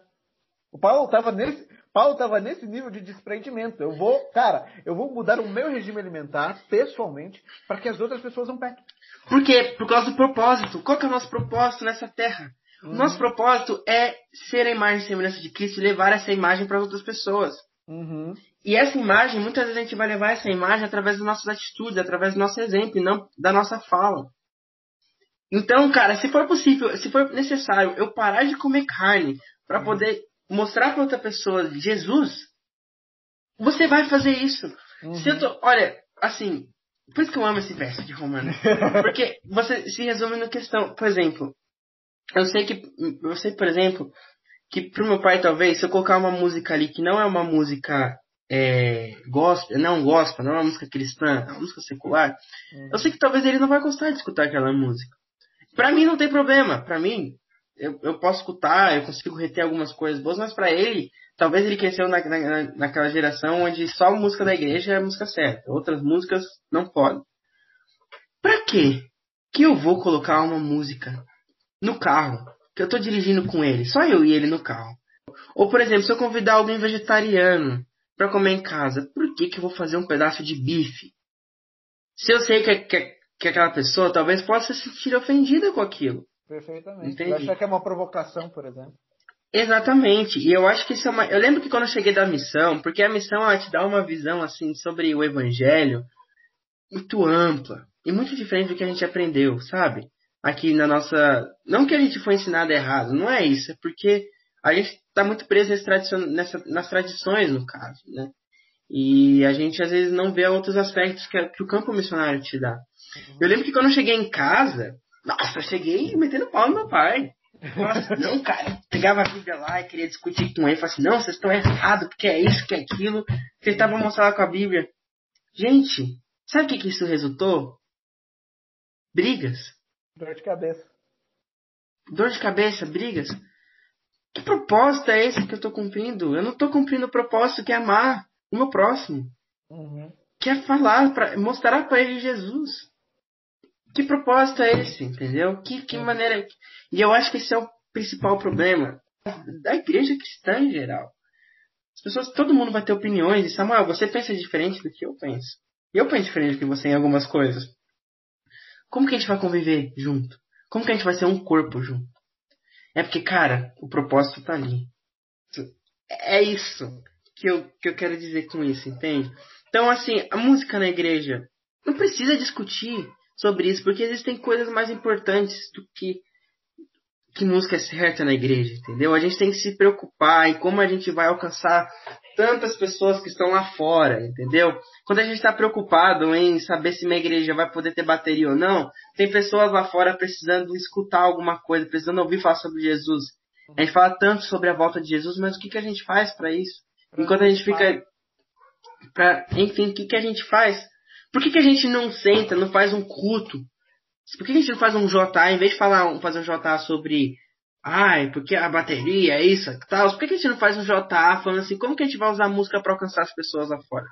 O Paulo estava nesse, Paulo tava nesse nível de desprendimento. Eu vou, cara, eu vou mudar o meu regime alimentar pessoalmente para que as outras pessoas não pequem. Por quê? Por causa do propósito. Qual que é o nosso propósito nessa terra? O nosso propósito é ser a imagem e semelhança de Cristo e levar essa imagem para outras pessoas. Uhum. E essa imagem, muitas vezes a gente vai levar essa imagem através das nossas atitudes, através do nosso exemplo, e não da nossa fala. Então, cara, se for possível, se for necessário eu parar de comer carne para poder mostrar para outra pessoa Jesus, você vai fazer isso. Uhum. Se eu tô, olha, assim, por isso que eu amo esse verso de Romano. Porque você se resume na questão, por exemplo, eu sei que, eu sei, por exemplo, que pro meu pai talvez, se eu colocar uma música ali que não é uma música é, gospel, não gospel, não é uma música cristã, é uma música secular, eu sei que talvez ele não vai gostar de escutar aquela música. Pra mim não tem problema, pra mim eu, eu posso escutar, eu consigo reter algumas coisas boas, mas pra ele, talvez ele cresceu na, na, naquela geração onde só a música da igreja é a música certa, outras músicas não podem. Pra quê que eu vou colocar uma música no carro, que eu tô dirigindo com ele, só eu e ele no carro. Ou, por exemplo, se eu convidar alguém vegetariano para comer em casa, por que, que eu vou fazer um pedaço de bife? Se eu sei que, que, que aquela pessoa talvez possa se sentir ofendida com aquilo. Perfeitamente. Entendi. Achar que é uma provocação, por exemplo. Exatamente. E eu acho que isso é uma. Eu lembro que quando eu cheguei da missão, porque a missão ela te dá uma visão assim sobre o evangelho muito ampla e muito diferente do que a gente aprendeu, sabe? Aqui na nossa. Não que a gente foi ensinado errado, não é isso, é porque a gente está muito preso nessa, nas tradições, no caso, né? E a gente às vezes não vê outros aspectos que, que o campo missionário te dá. Uhum. Eu lembro que quando eu cheguei em casa, nossa, eu cheguei metendo pau no meu pai. Nossa, não, cara, pegava a Bíblia lá e queria discutir com ele. Falava assim, não, vocês estão errados, porque é isso, que é aquilo. Tentava mostrar lá com a Bíblia. Gente, sabe o que, que isso resultou? Brigas. Dor de cabeça. Dor de cabeça, brigas. Que propósito é esse que eu estou cumprindo? Eu não estou cumprindo o propósito que é amar o meu próximo. Uhum. Que é falar, pra, mostrar para ele Jesus. Que propósito é esse, entendeu? Que, que maneira. E eu acho que esse é o principal problema da igreja cristã em geral. As pessoas, todo mundo vai ter opiniões. E Samuel, você pensa diferente do que eu penso. E eu penso diferente do que você em algumas coisas. Como que a gente vai conviver junto? Como que a gente vai ser um corpo junto? É porque, cara, o propósito tá ali. É isso que eu, que eu quero dizer com isso, entende? Então, assim, a música na igreja não precisa discutir sobre isso, porque existem coisas mais importantes do que que música é certa na igreja, entendeu? A gente tem que se preocupar em como a gente vai alcançar tantas pessoas que estão lá fora, entendeu? Quando a gente está preocupado em saber se minha igreja vai poder ter bateria ou não, tem pessoas lá fora precisando escutar alguma coisa, precisando ouvir falar sobre Jesus. A gente fala tanto sobre a volta de Jesus, mas o que, que a gente faz para isso? Enquanto a gente fica. Pra, enfim, o que, que a gente faz por que, que a gente não senta, não faz um culto? Por que a gente não faz um JA, em vez de falar, fazer um JA sobre ai, porque a bateria, é isso, tal, por que, a gente não faz um JA falando assim, como que a gente vai usar a música para alcançar as pessoas lá fora?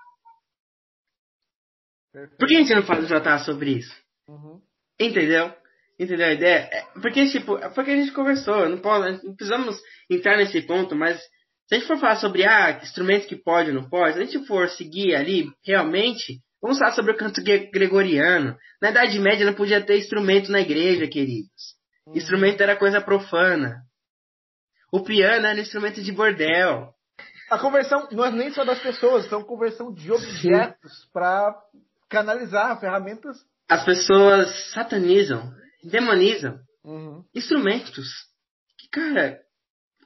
Por que a gente não faz um JA sobre isso? Uhum. Entendeu? Entendeu a ideia? É, porque, tipo, foi que a gente conversou, não, pode, não precisamos entrar nesse ponto, mas se a gente for falar sobre ah, instrumento que pode ou não pode, se a gente for seguir ali, realmente, Vamos falar sobre o canto gregoriano. Na Idade Média não podia ter instrumento na igreja, queridos. Uhum. Instrumento era coisa profana. O piano era instrumento de bordel. A conversão não é nem só das pessoas, são conversão de objetos para canalizar ferramentas. As pessoas satanizam, demonizam uhum. instrumentos. Que, cara,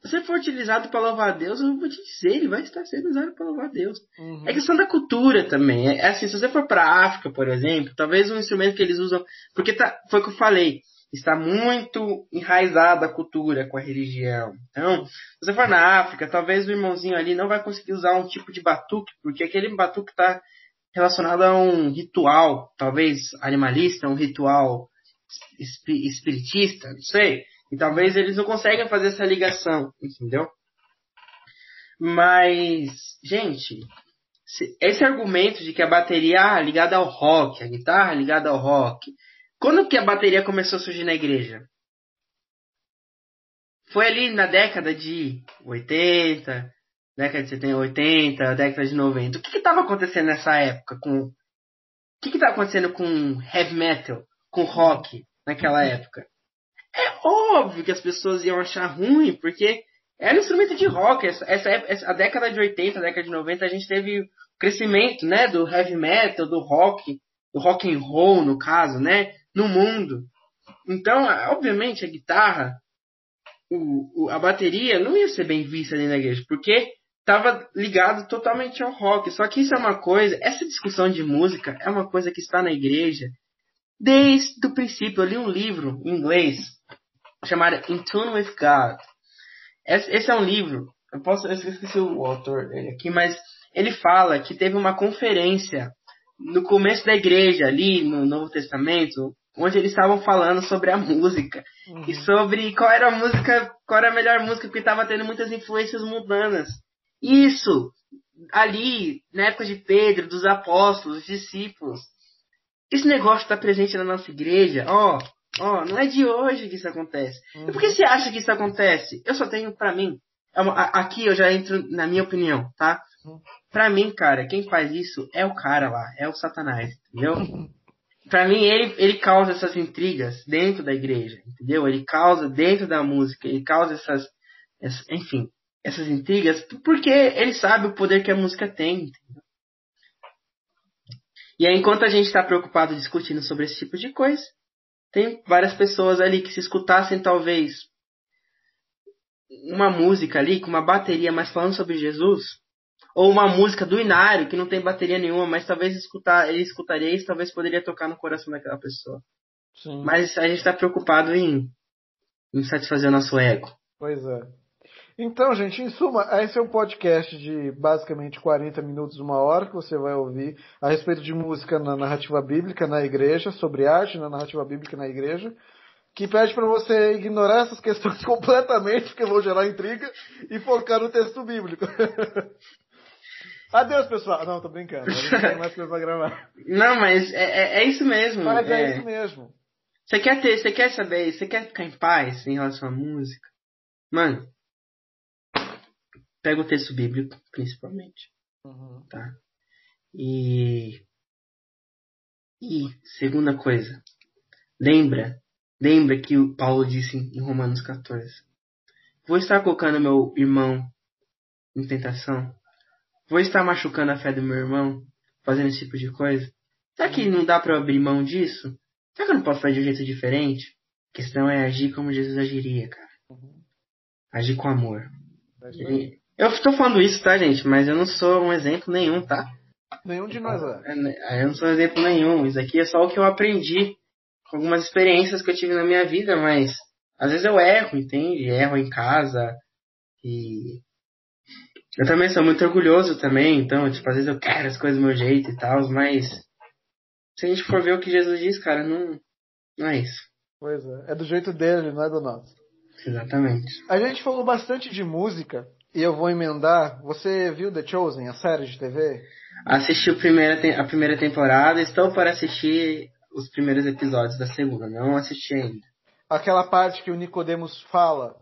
se for utilizado para louvar a Deus, eu vou te dizer, ele vai estar sendo usado para louvar a Deus. Uhum. É questão da cultura também. É, é assim, se você for para África, por exemplo, talvez um instrumento que eles usam, porque tá, foi o que eu falei, está muito enraizada a cultura com a religião. Então, se você for na África, talvez o irmãozinho ali não vai conseguir usar um tipo de batuque, porque aquele batuque está relacionado a um ritual, talvez animalista, um ritual espiritista, não sei. E talvez eles não consigam fazer essa ligação, entendeu? Mas, gente, esse argumento de que a bateria ah, ligada ao rock, a guitarra ligada ao rock, quando que a bateria começou a surgir na igreja? Foi ali na década de 80, década de 70, 80, década de 90. O que estava acontecendo nessa época com o que estava acontecendo com heavy metal, com rock naquela época? É óbvio que as pessoas iam achar ruim, porque era um instrumento de rock. Essa, essa, essa, a década de 80, a década de 90, a gente teve o crescimento, né, do heavy metal, do rock, do rock and roll, no caso, né, no mundo. Então, obviamente, a guitarra, o, o, a bateria não ia ser bem vista ali na igreja, porque estava ligado totalmente ao rock. Só que isso é uma coisa, essa discussão de música é uma coisa que está na igreja desde o princípio. Eu li um livro em inglês chamado In Tune with God. Esse é um livro, eu posso, eu esqueci o autor dele aqui, mas ele fala que teve uma conferência no começo da igreja, ali no Novo Testamento, onde eles estavam falando sobre a música uhum. e sobre qual era a música, qual era a melhor música, porque estava tendo muitas influências mundanas. Isso, ali, na época de Pedro, dos apóstolos, dos discípulos. Esse negócio está presente na nossa igreja, ó, Ó, não é de hoje que isso acontece. Uhum. E por que você acha que isso acontece? Eu só tenho pra mim. é Aqui eu já entro na minha opinião, tá? Uhum. Pra mim, cara, quem faz isso é o cara lá, é o Satanás, entendeu? Pra mim, ele, ele causa essas intrigas dentro da igreja, entendeu? Ele causa dentro da música, ele causa essas, essa- enfim, essas intrigas, porque ele sabe o poder que a música tem, entendeu? E aí, enquanto a gente está preocupado discutindo sobre esse tipo de coisa, tem várias pessoas ali que se escutassem talvez uma música ali com uma bateria, mas falando sobre Jesus, ou uma música do Inário que não tem bateria nenhuma, mas talvez escutar, ele escutaria isso, talvez poderia tocar no coração daquela pessoa. Sim. Mas a gente está preocupado em, em satisfazer o nosso ego. Pois é. Então, gente, em suma, esse é um podcast de basicamente 40 minutos, uma hora, que você vai ouvir a respeito de música na narrativa bíblica na igreja, sobre arte na narrativa bíblica na igreja, que pede para você ignorar essas questões completamente, porque vão gerar intriga, e focar no texto bíblico. Adeus, pessoal. Não, tô brincando. Não tem mais coisa pra gravar. Não, mas é, é, é isso mesmo. Mas é, é. isso mesmo. Você quer ter, você quer saber, você quer ficar em paz em relação à música? Mano, pega o texto bíblico, principalmente, Uhum. tá? E e segunda coisa, lembra, lembra que o Paulo disse em Romanos 14. Vou estar colocando meu irmão em tentação? Vou estar machucando a fé do meu irmão, fazendo esse tipo de coisa? Será que não dá pra eu abrir mão disso? Será que eu não posso fazer de um jeito diferente? A questão é agir como Jesus agiria, cara. Uhum. Agir com amor. É. Ele- Eu estou falando isso, tá, gente? Mas eu não sou um exemplo nenhum, tá? Nenhum de nós é. É, Eu não sou um exemplo nenhum. Isso aqui é só o que eu aprendi com algumas experiências que eu tive na minha vida, mas às vezes eu erro, entende? Erro em casa e eu também sou muito orgulhoso também, então, tipo, às vezes eu quero as coisas do meu jeito e tal, mas se a gente for ver o que Jesus diz, cara, não, não é isso. Pois é. É do jeito dele, não é do nosso. Exatamente. A gente falou bastante de música e eu vou emendar. Você viu The Chosen, a série de TV? Assisti o primeira a primeira temporada, estou para assistir os primeiros episódios da segunda, não assisti ainda. Aquela parte que o Nicodemos fala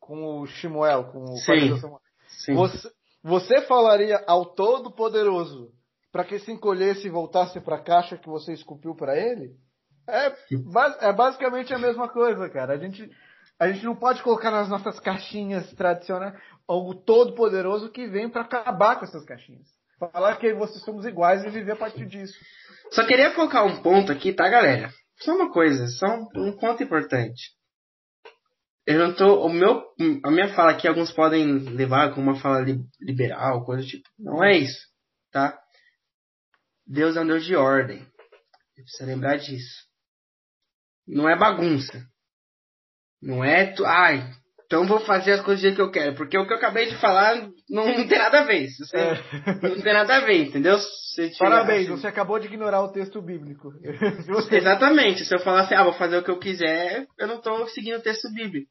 com o Shimuel, com o. Sim. Você, você falaria ao Todo-Poderoso para que se encolhesse e voltasse para a caixa que você esculpiu para ele? É, é basicamente a mesma coisa, cara. A gente, a gente não pode colocar nas nossas caixinhas tradicionais o Todo-Poderoso que vem para acabar com essas caixinhas. Falar que vocês somos iguais e viver a partir disso. Só queria colocar um ponto aqui, tá, galera? Só uma coisa, só um, um ponto importante. Eu não tô. O meu, a minha fala aqui, alguns podem levar como uma fala li- liberal, coisa do tipo. Não é isso, tá? Deus é um Deus de ordem. Você precisa lembrar disso. Não é bagunça. Não é. Tu, ai, então vou fazer as coisas do jeito que eu quero. Porque o que eu acabei de falar não, não tem nada a ver. Você- É. Não tem nada a ver, entendeu? Parabéns, assim- você acabou de ignorar o texto bíblico. Exatamente. Se eu falar assim, ah, vou fazer o que eu quiser, eu não estou seguindo o texto bíblico.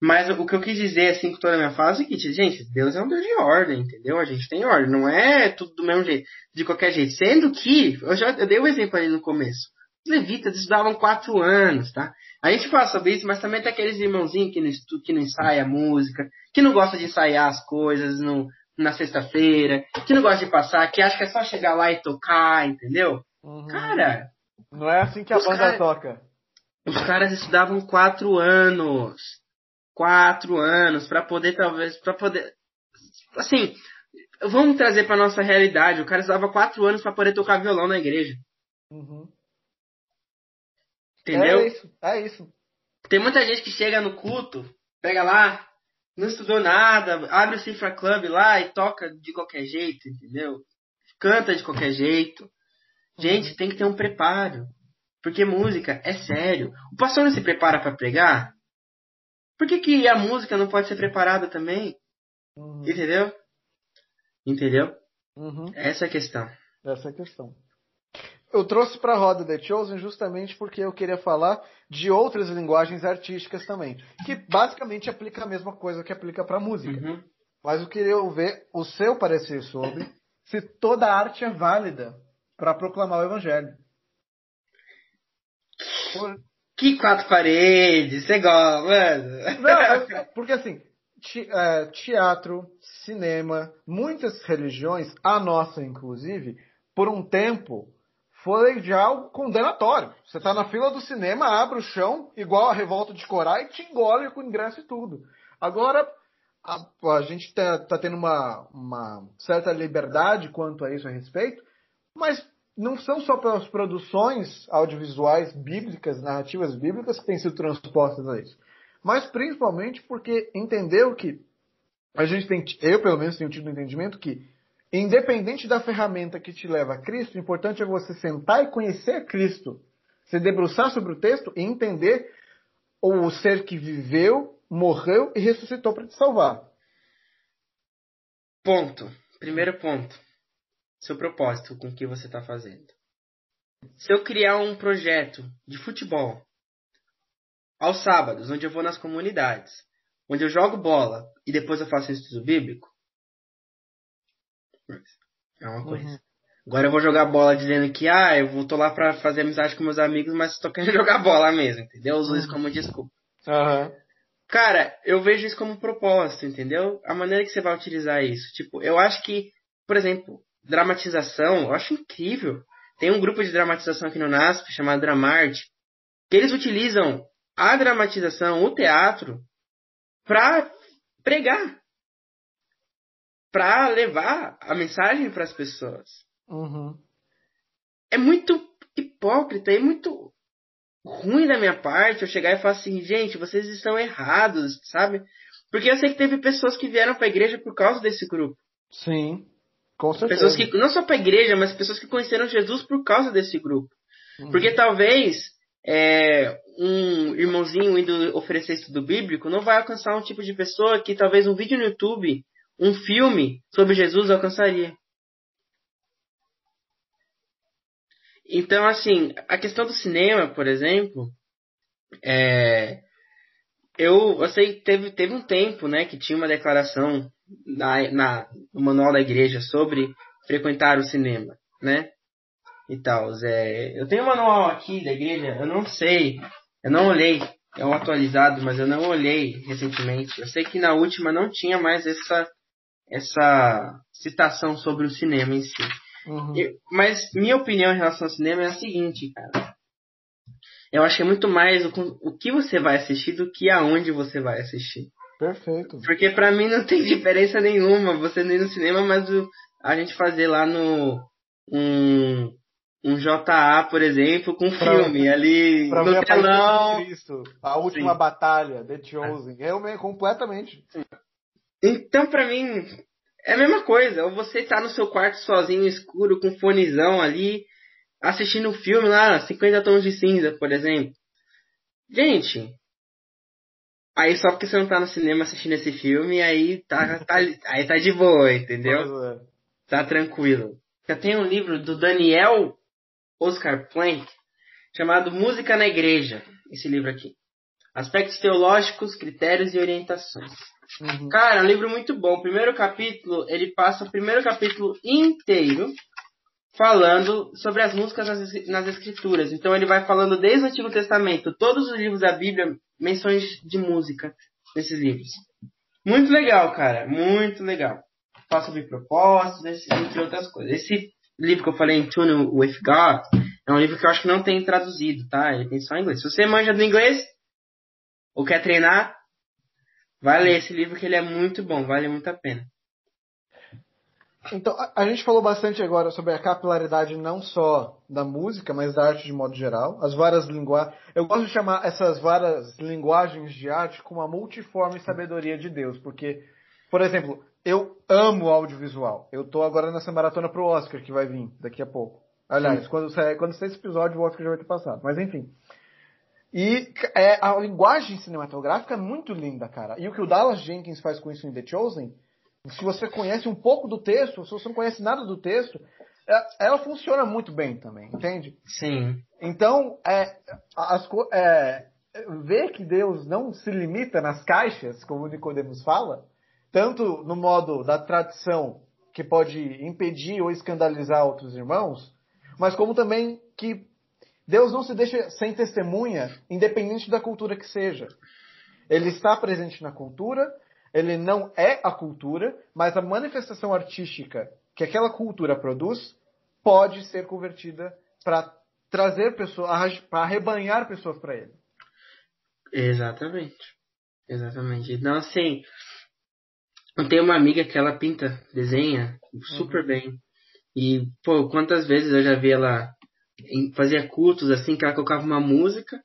Mas o que eu quis dizer, assim, com toda a minha fala é o seguinte, gente, Deus é um Deus de ordem, entendeu? A gente tem ordem, não é tudo do mesmo jeito, de qualquer jeito. Sendo que, eu já eu dei um exemplo ali no começo. Os levitas estudavam quatro anos, tá? A gente fala sobre isso, mas também tem aqueles irmãozinhos que não, que não ensaia a música, que não gosta de ensaiar as coisas no, na sexta-feira, que não gosta de passar, que acha que é só chegar lá e tocar, entendeu? Uhum. Cara, Não é assim que a banda cara- toca. os caras estudavam quatro anos. Quatro anos para poder, talvez, para poder. Assim, vamos trazer para nossa realidade. O cara estudava quatro anos para poder tocar violão na igreja. Uhum. Entendeu? É isso, é isso. Tem muita gente que chega no culto, pega lá, não estudou nada, abre o Cifra Club lá e toca de qualquer jeito, entendeu? Canta de qualquer jeito. Gente, tem que ter um preparo. Porque música é sério. O pastor não se prepara para pregar? Por que, que a música não pode ser preparada também? Uhum. Entendeu? Entendeu? Uhum. Essa é a questão. Essa é a questão. Eu trouxe para a roda The Chosen justamente porque eu queria falar de outras linguagens artísticas também, que basicamente aplica a mesma coisa que aplica para música. Uhum. Mas eu queria ver o seu parecer sobre se toda arte é válida para proclamar o evangelho. Por- Que quatro paredes, você gosta, mano. Não, porque assim, é, teatro, cinema, muitas religiões, a nossa inclusive, por um tempo, foi já algo condenatório. Você está na fila do cinema, abre o chão, igual a revolta de Corá, e te engole com ingresso e tudo. Agora, a, a gente está tá tendo uma, uma certa liberdade quanto a isso a respeito, mas não são só pelas produções audiovisuais bíblicas, narrativas bíblicas que têm sido transpostas a isso, mas principalmente porque entendeu que a gente tem, eu pelo menos tenho tido o um entendimento que independente da ferramenta que te leva a Cristo, o importante é você sentar e conhecer Cristo, se debruçar sobre o texto e entender o ser que viveu, morreu e ressuscitou para te salvar. Ponto. Primeiro ponto. Seu propósito com o que você está fazendo. Se eu criar um projeto de futebol aos sábados, onde eu vou nas comunidades, onde eu jogo bola e depois eu faço estudo bíblico, é uma coisa. Uhum. Agora eu vou jogar bola dizendo que, ah, eu vou tô lá pra fazer amizade com meus amigos, mas tô querendo jogar bola mesmo, entendeu? Eu uso isso como desculpa. Uhum. Cara, eu vejo isso como propósito, entendeu? A maneira que você vai utilizar isso. Tipo, eu acho que, por exemplo, dramatização, eu acho incrível. Tem um grupo de dramatização aqui no NASP chamado Dramart, que eles utilizam a dramatização, o teatro, pra pregar para levar a mensagem para as pessoas. Uhum. É muito hipócrita, é muito ruim da minha parte eu chegar e falar assim, gente, vocês estão errados, sabe? Porque eu sei que teve pessoas que vieram para a igreja por causa desse grupo. Sim, com certeza. Pessoas que não só para a igreja, mas pessoas que conheceram Jesus por causa desse grupo. Uhum. Porque talvez é, um irmãozinho indo oferecer estudo bíblico não vai alcançar um tipo de pessoa que talvez um vídeo no YouTube um filme sobre Jesus alcançaria. Então, assim, a questão do cinema, por exemplo, é, eu, eu sei teve, teve um tempo, né, que tinha uma declaração na, na, no manual da igreja sobre frequentar o cinema, né, e tal. É, eu tenho um manual aqui da igreja, eu não sei, eu não olhei, é um atualizado, mas eu não olhei recentemente. Eu sei que na última não tinha mais essa essa citação sobre o cinema em si. Uhum. Eu, mas minha opinião em relação ao cinema é a seguinte, cara. Eu acho que é muito mais o, o que você vai assistir do que aonde você vai assistir. Perfeito. Porque para mim não tem diferença nenhuma você ir no cinema, mas o, a gente fazer lá no um, um JA, por exemplo, com pra, filme ali pra no telão. Cristo, a última Sim. batalha, The Chosen. Eu completamente. Sim. Então, pra mim, é a mesma coisa. Ou você tá no seu quarto sozinho, escuro, com fonezão ali, assistindo um filme lá, 50 tons de cinza, por exemplo. Gente, aí só porque você não tá no cinema assistindo esse filme, aí tá, tá, aí tá de boa, entendeu? É. Tá tranquilo. Eu tenho um livro do Daniel Oscar Plank, chamado Música na Igreja, esse livro aqui. Aspectos teológicos, critérios e orientações. Uhum. Cara, é um livro muito bom. O primeiro capítulo, ele passa o primeiro capítulo inteiro falando sobre as músicas nas, nas escrituras. Então ele vai falando desde o Antigo Testamento, todos os livros da Bíblia, menções de música nesses livros. Muito legal, cara. Muito legal. Fala sobre propósitos, entre outras coisas. Esse livro que eu falei, In Tune with God, é um livro que eu acho que não tem traduzido, tá? Ele tem só em inglês. Se você manja do inglês, ou quer treinar, Vai ler esse livro que ele é muito bom, vale muito a pena. Então, a, a gente falou bastante agora sobre a capilaridade não só da música, mas da arte de modo geral. As várias linguagens. Eu gosto de chamar essas várias linguagens de arte como a multiforme sabedoria de Deus, porque, por exemplo, eu amo audiovisual. Eu tô agora nessa maratona pro Oscar que vai vir daqui a pouco. Aliás, quando sair, quando sair esse episódio, o Oscar já vai ter passado. Mas enfim. E é, a linguagem cinematográfica é muito linda, cara. E o que o Dallas Jenkins faz com isso em The Chosen, se você conhece um pouco do texto, se você não conhece nada do texto, é, ela funciona muito bem também, entende? Sim. Então, é, as, é, ver que Deus não se limita nas caixas, como Nicodemos fala, tanto no modo da tradição, que pode impedir ou escandalizar outros irmãos, mas como também que Deus não se deixa sem testemunha, independente da cultura que seja. Ele está presente na cultura, ele não é a cultura, mas a manifestação artística que aquela cultura produz pode ser convertida para trazer pessoas, para arrebanhar pessoas para ele. Exatamente. Exatamente. Então, assim, eu tenho uma amiga que ela pinta, desenha super uhum. bem. E, pô, quantas vezes eu já vi ela fazia cultos assim, que ela colocava uma música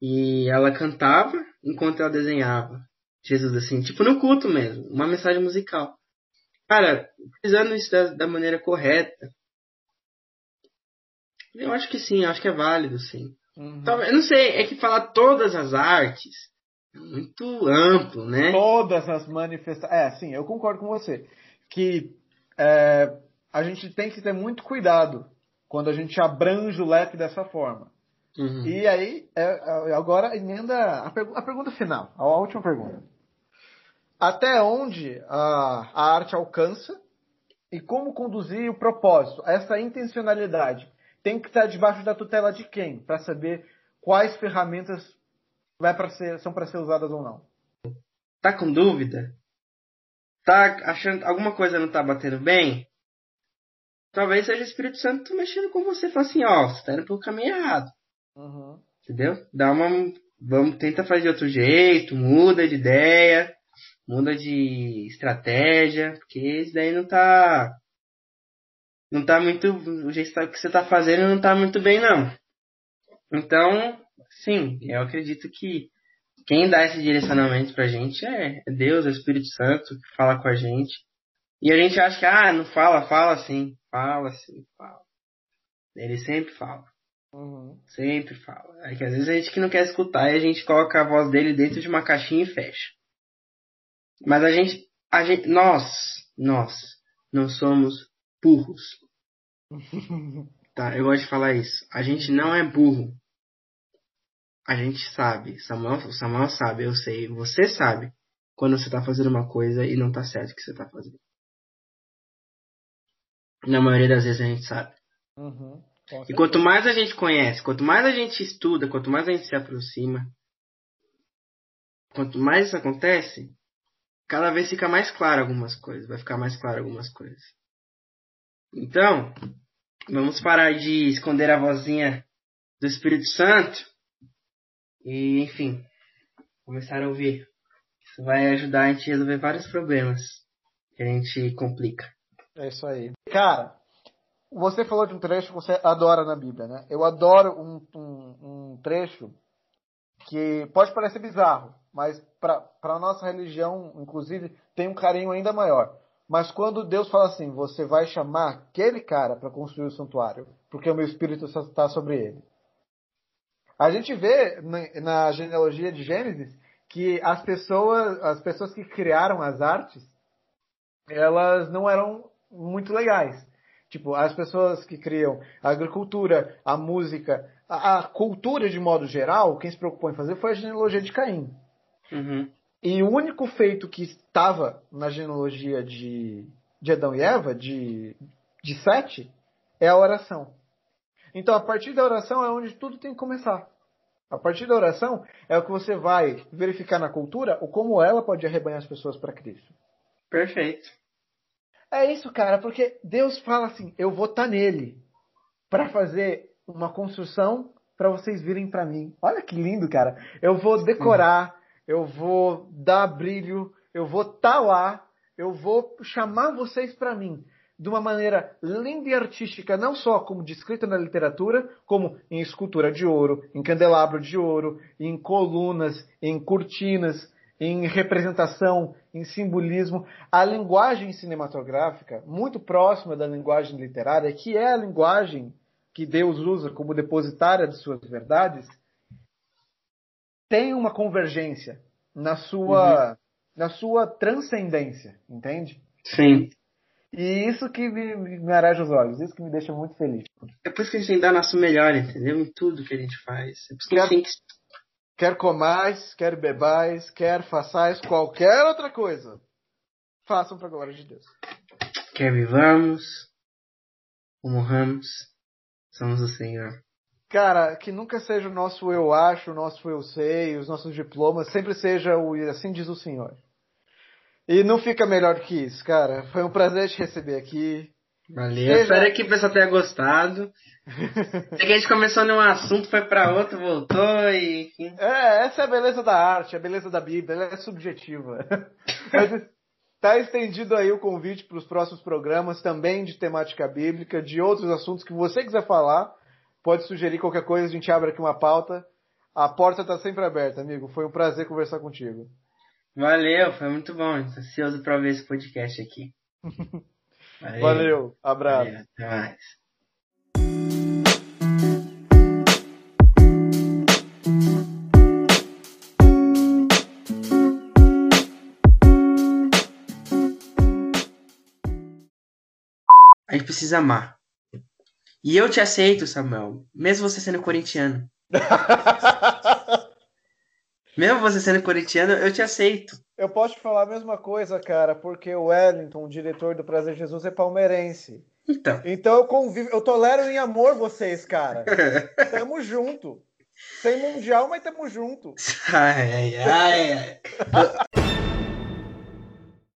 e ela cantava enquanto ela desenhava. Jesus, assim, tipo no culto mesmo, uma mensagem musical. Cara, utilizando isso da, da maneira correta, eu acho que sim, acho que é válido, sim. Uhum. Talvez, eu não sei, é que falar todas as artes é muito amplo, né? Todas as manifestações. É, sim, eu concordo com você. Que é, a gente tem que ter muito cuidado quando a gente abrange o leque dessa forma. Uhum. E aí, é, é, agora emenda a, a, pergunta final, a última pergunta. Até onde a, a arte alcança e como conduzir o propósito, essa intencionalidade? Tem que estar debaixo da tutela de quem? Para saber quais ferramentas vai pra ser, são para ser usadas ou não. Tá com dúvida? Tá achando alguma coisa não tá batendo bem? talvez seja o Espírito Santo mexendo com você, falando assim, ó, você tá indo pelo caminho errado. Uhum. Entendeu? Dá uma. Vamos, tenta fazer de outro jeito, muda de ideia, muda de estratégia, porque isso daí não tá. Não tá muito. O jeito que você tá fazendo não tá muito bem, não. Então, sim, eu acredito que quem dá esse direcionamento pra gente é Deus, é o Espírito Santo, que fala com a gente. E a gente acha que, ah, não fala, fala sim. Fala sim, fala. Ele sempre fala. Uhum. Sempre fala. É que às vezes a gente que não quer escutar e a gente coloca a voz dele dentro de uma caixinha e fecha. Mas a gente, a gente nós, nós, não somos burros. tá, eu gosto de falar isso. A gente não é burro. A gente sabe. Samuel, Samuel sabe, eu sei. Você sabe quando você está fazendo uma coisa e não está certo o que você está fazendo. Na maioria das vezes a gente sabe. Uhum, e quanto mais a gente conhece, quanto mais a gente estuda, quanto mais a gente se aproxima, quanto mais isso acontece, cada vez fica mais claro algumas coisas, vai ficar mais claro algumas coisas. Então, vamos parar de esconder a vozinha do Espírito Santo e, enfim, começar a ouvir. Isso vai ajudar a gente a resolver vários problemas que a gente complica. É isso aí. Cara, você falou de um trecho que você adora na Bíblia, né? Eu adoro um, um, um trecho que pode parecer bizarro, mas para a nossa religião, inclusive, tem um carinho ainda maior. Mas quando Deus fala assim, você vai chamar aquele cara para construir o santuário, porque o meu espírito está sobre ele. A gente vê na, genealogia de Gênesis que as pessoas, as pessoas que criaram as artes, elas não eram muito legais. Tipo, as pessoas que criam a agricultura, a música, a, a cultura de modo geral, quem se preocupou em fazer foi a genealogia de Caim. Uhum. E o único feito que estava na genealogia de, de Adão e Eva, de, de Sete, é a oração. Então, a partir da oração é onde tudo tem que começar. A partir da oração é o que você vai verificar na cultura o como ela pode arrebanhar as pessoas para Cristo. Perfeito. É isso, cara, porque Deus fala assim: eu vou estar tá nele para fazer uma construção para vocês virem para mim. Olha que lindo, cara. Eu vou decorar, eu vou dar brilho, eu vou estar tá lá, eu vou chamar vocês para mim de uma maneira linda e artística, não só como descrita na literatura, como em escultura de ouro, em candelabro de ouro, em colunas, em cortinas, em representação, em simbolismo, a linguagem cinematográfica, muito próxima da linguagem literária, que é a linguagem que Deus usa como depositária de suas verdades, tem uma convergência na sua, uhum. na sua transcendência, entende? Sim. E isso que me, me os olhos, isso que me deixa muito feliz. É por isso que a gente tem que dar nosso melhor, entendeu? Em tudo que a gente faz. É por isso que a gente Quer comais, quer bebais, quer façais qualquer outra coisa. Façam para a glória de Deus. Quer vivamos morramos, somos o Senhor. Cara, que nunca seja o nosso eu acho, o nosso eu sei, os nossos diplomas, sempre seja o assim diz o Senhor. E não fica melhor que isso, cara. Foi um prazer te receber aqui. Valeu. Seja... Espero que o pessoal tenha gostado. Sei que a gente começou num assunto, foi para outro, voltou e. É, essa é a beleza da arte, a beleza da Bíblia, ela é subjetiva. Mas tá estendido aí o convite para os próximos programas, também de temática bíblica, de outros assuntos que você quiser falar. Pode sugerir qualquer coisa, a gente abre aqui uma pauta. A porta está sempre aberta, amigo. Foi um prazer conversar contigo. Valeu, foi muito bom. Estou ansioso para ver esse podcast aqui. Valeu, Valeu abraço. Valeu, até mais. A gente precisa amar. E eu te aceito, Samuel, mesmo você sendo corintiano. mesmo você sendo corintiano, eu te aceito. Eu posso te falar a mesma coisa, cara, porque o Wellington, o diretor do Prazer Jesus, é palmeirense. Então. Então eu convivo, eu tolero em amor vocês, cara. tamo junto. Sem mundial, mas tamo junto. Ai, ai, ai.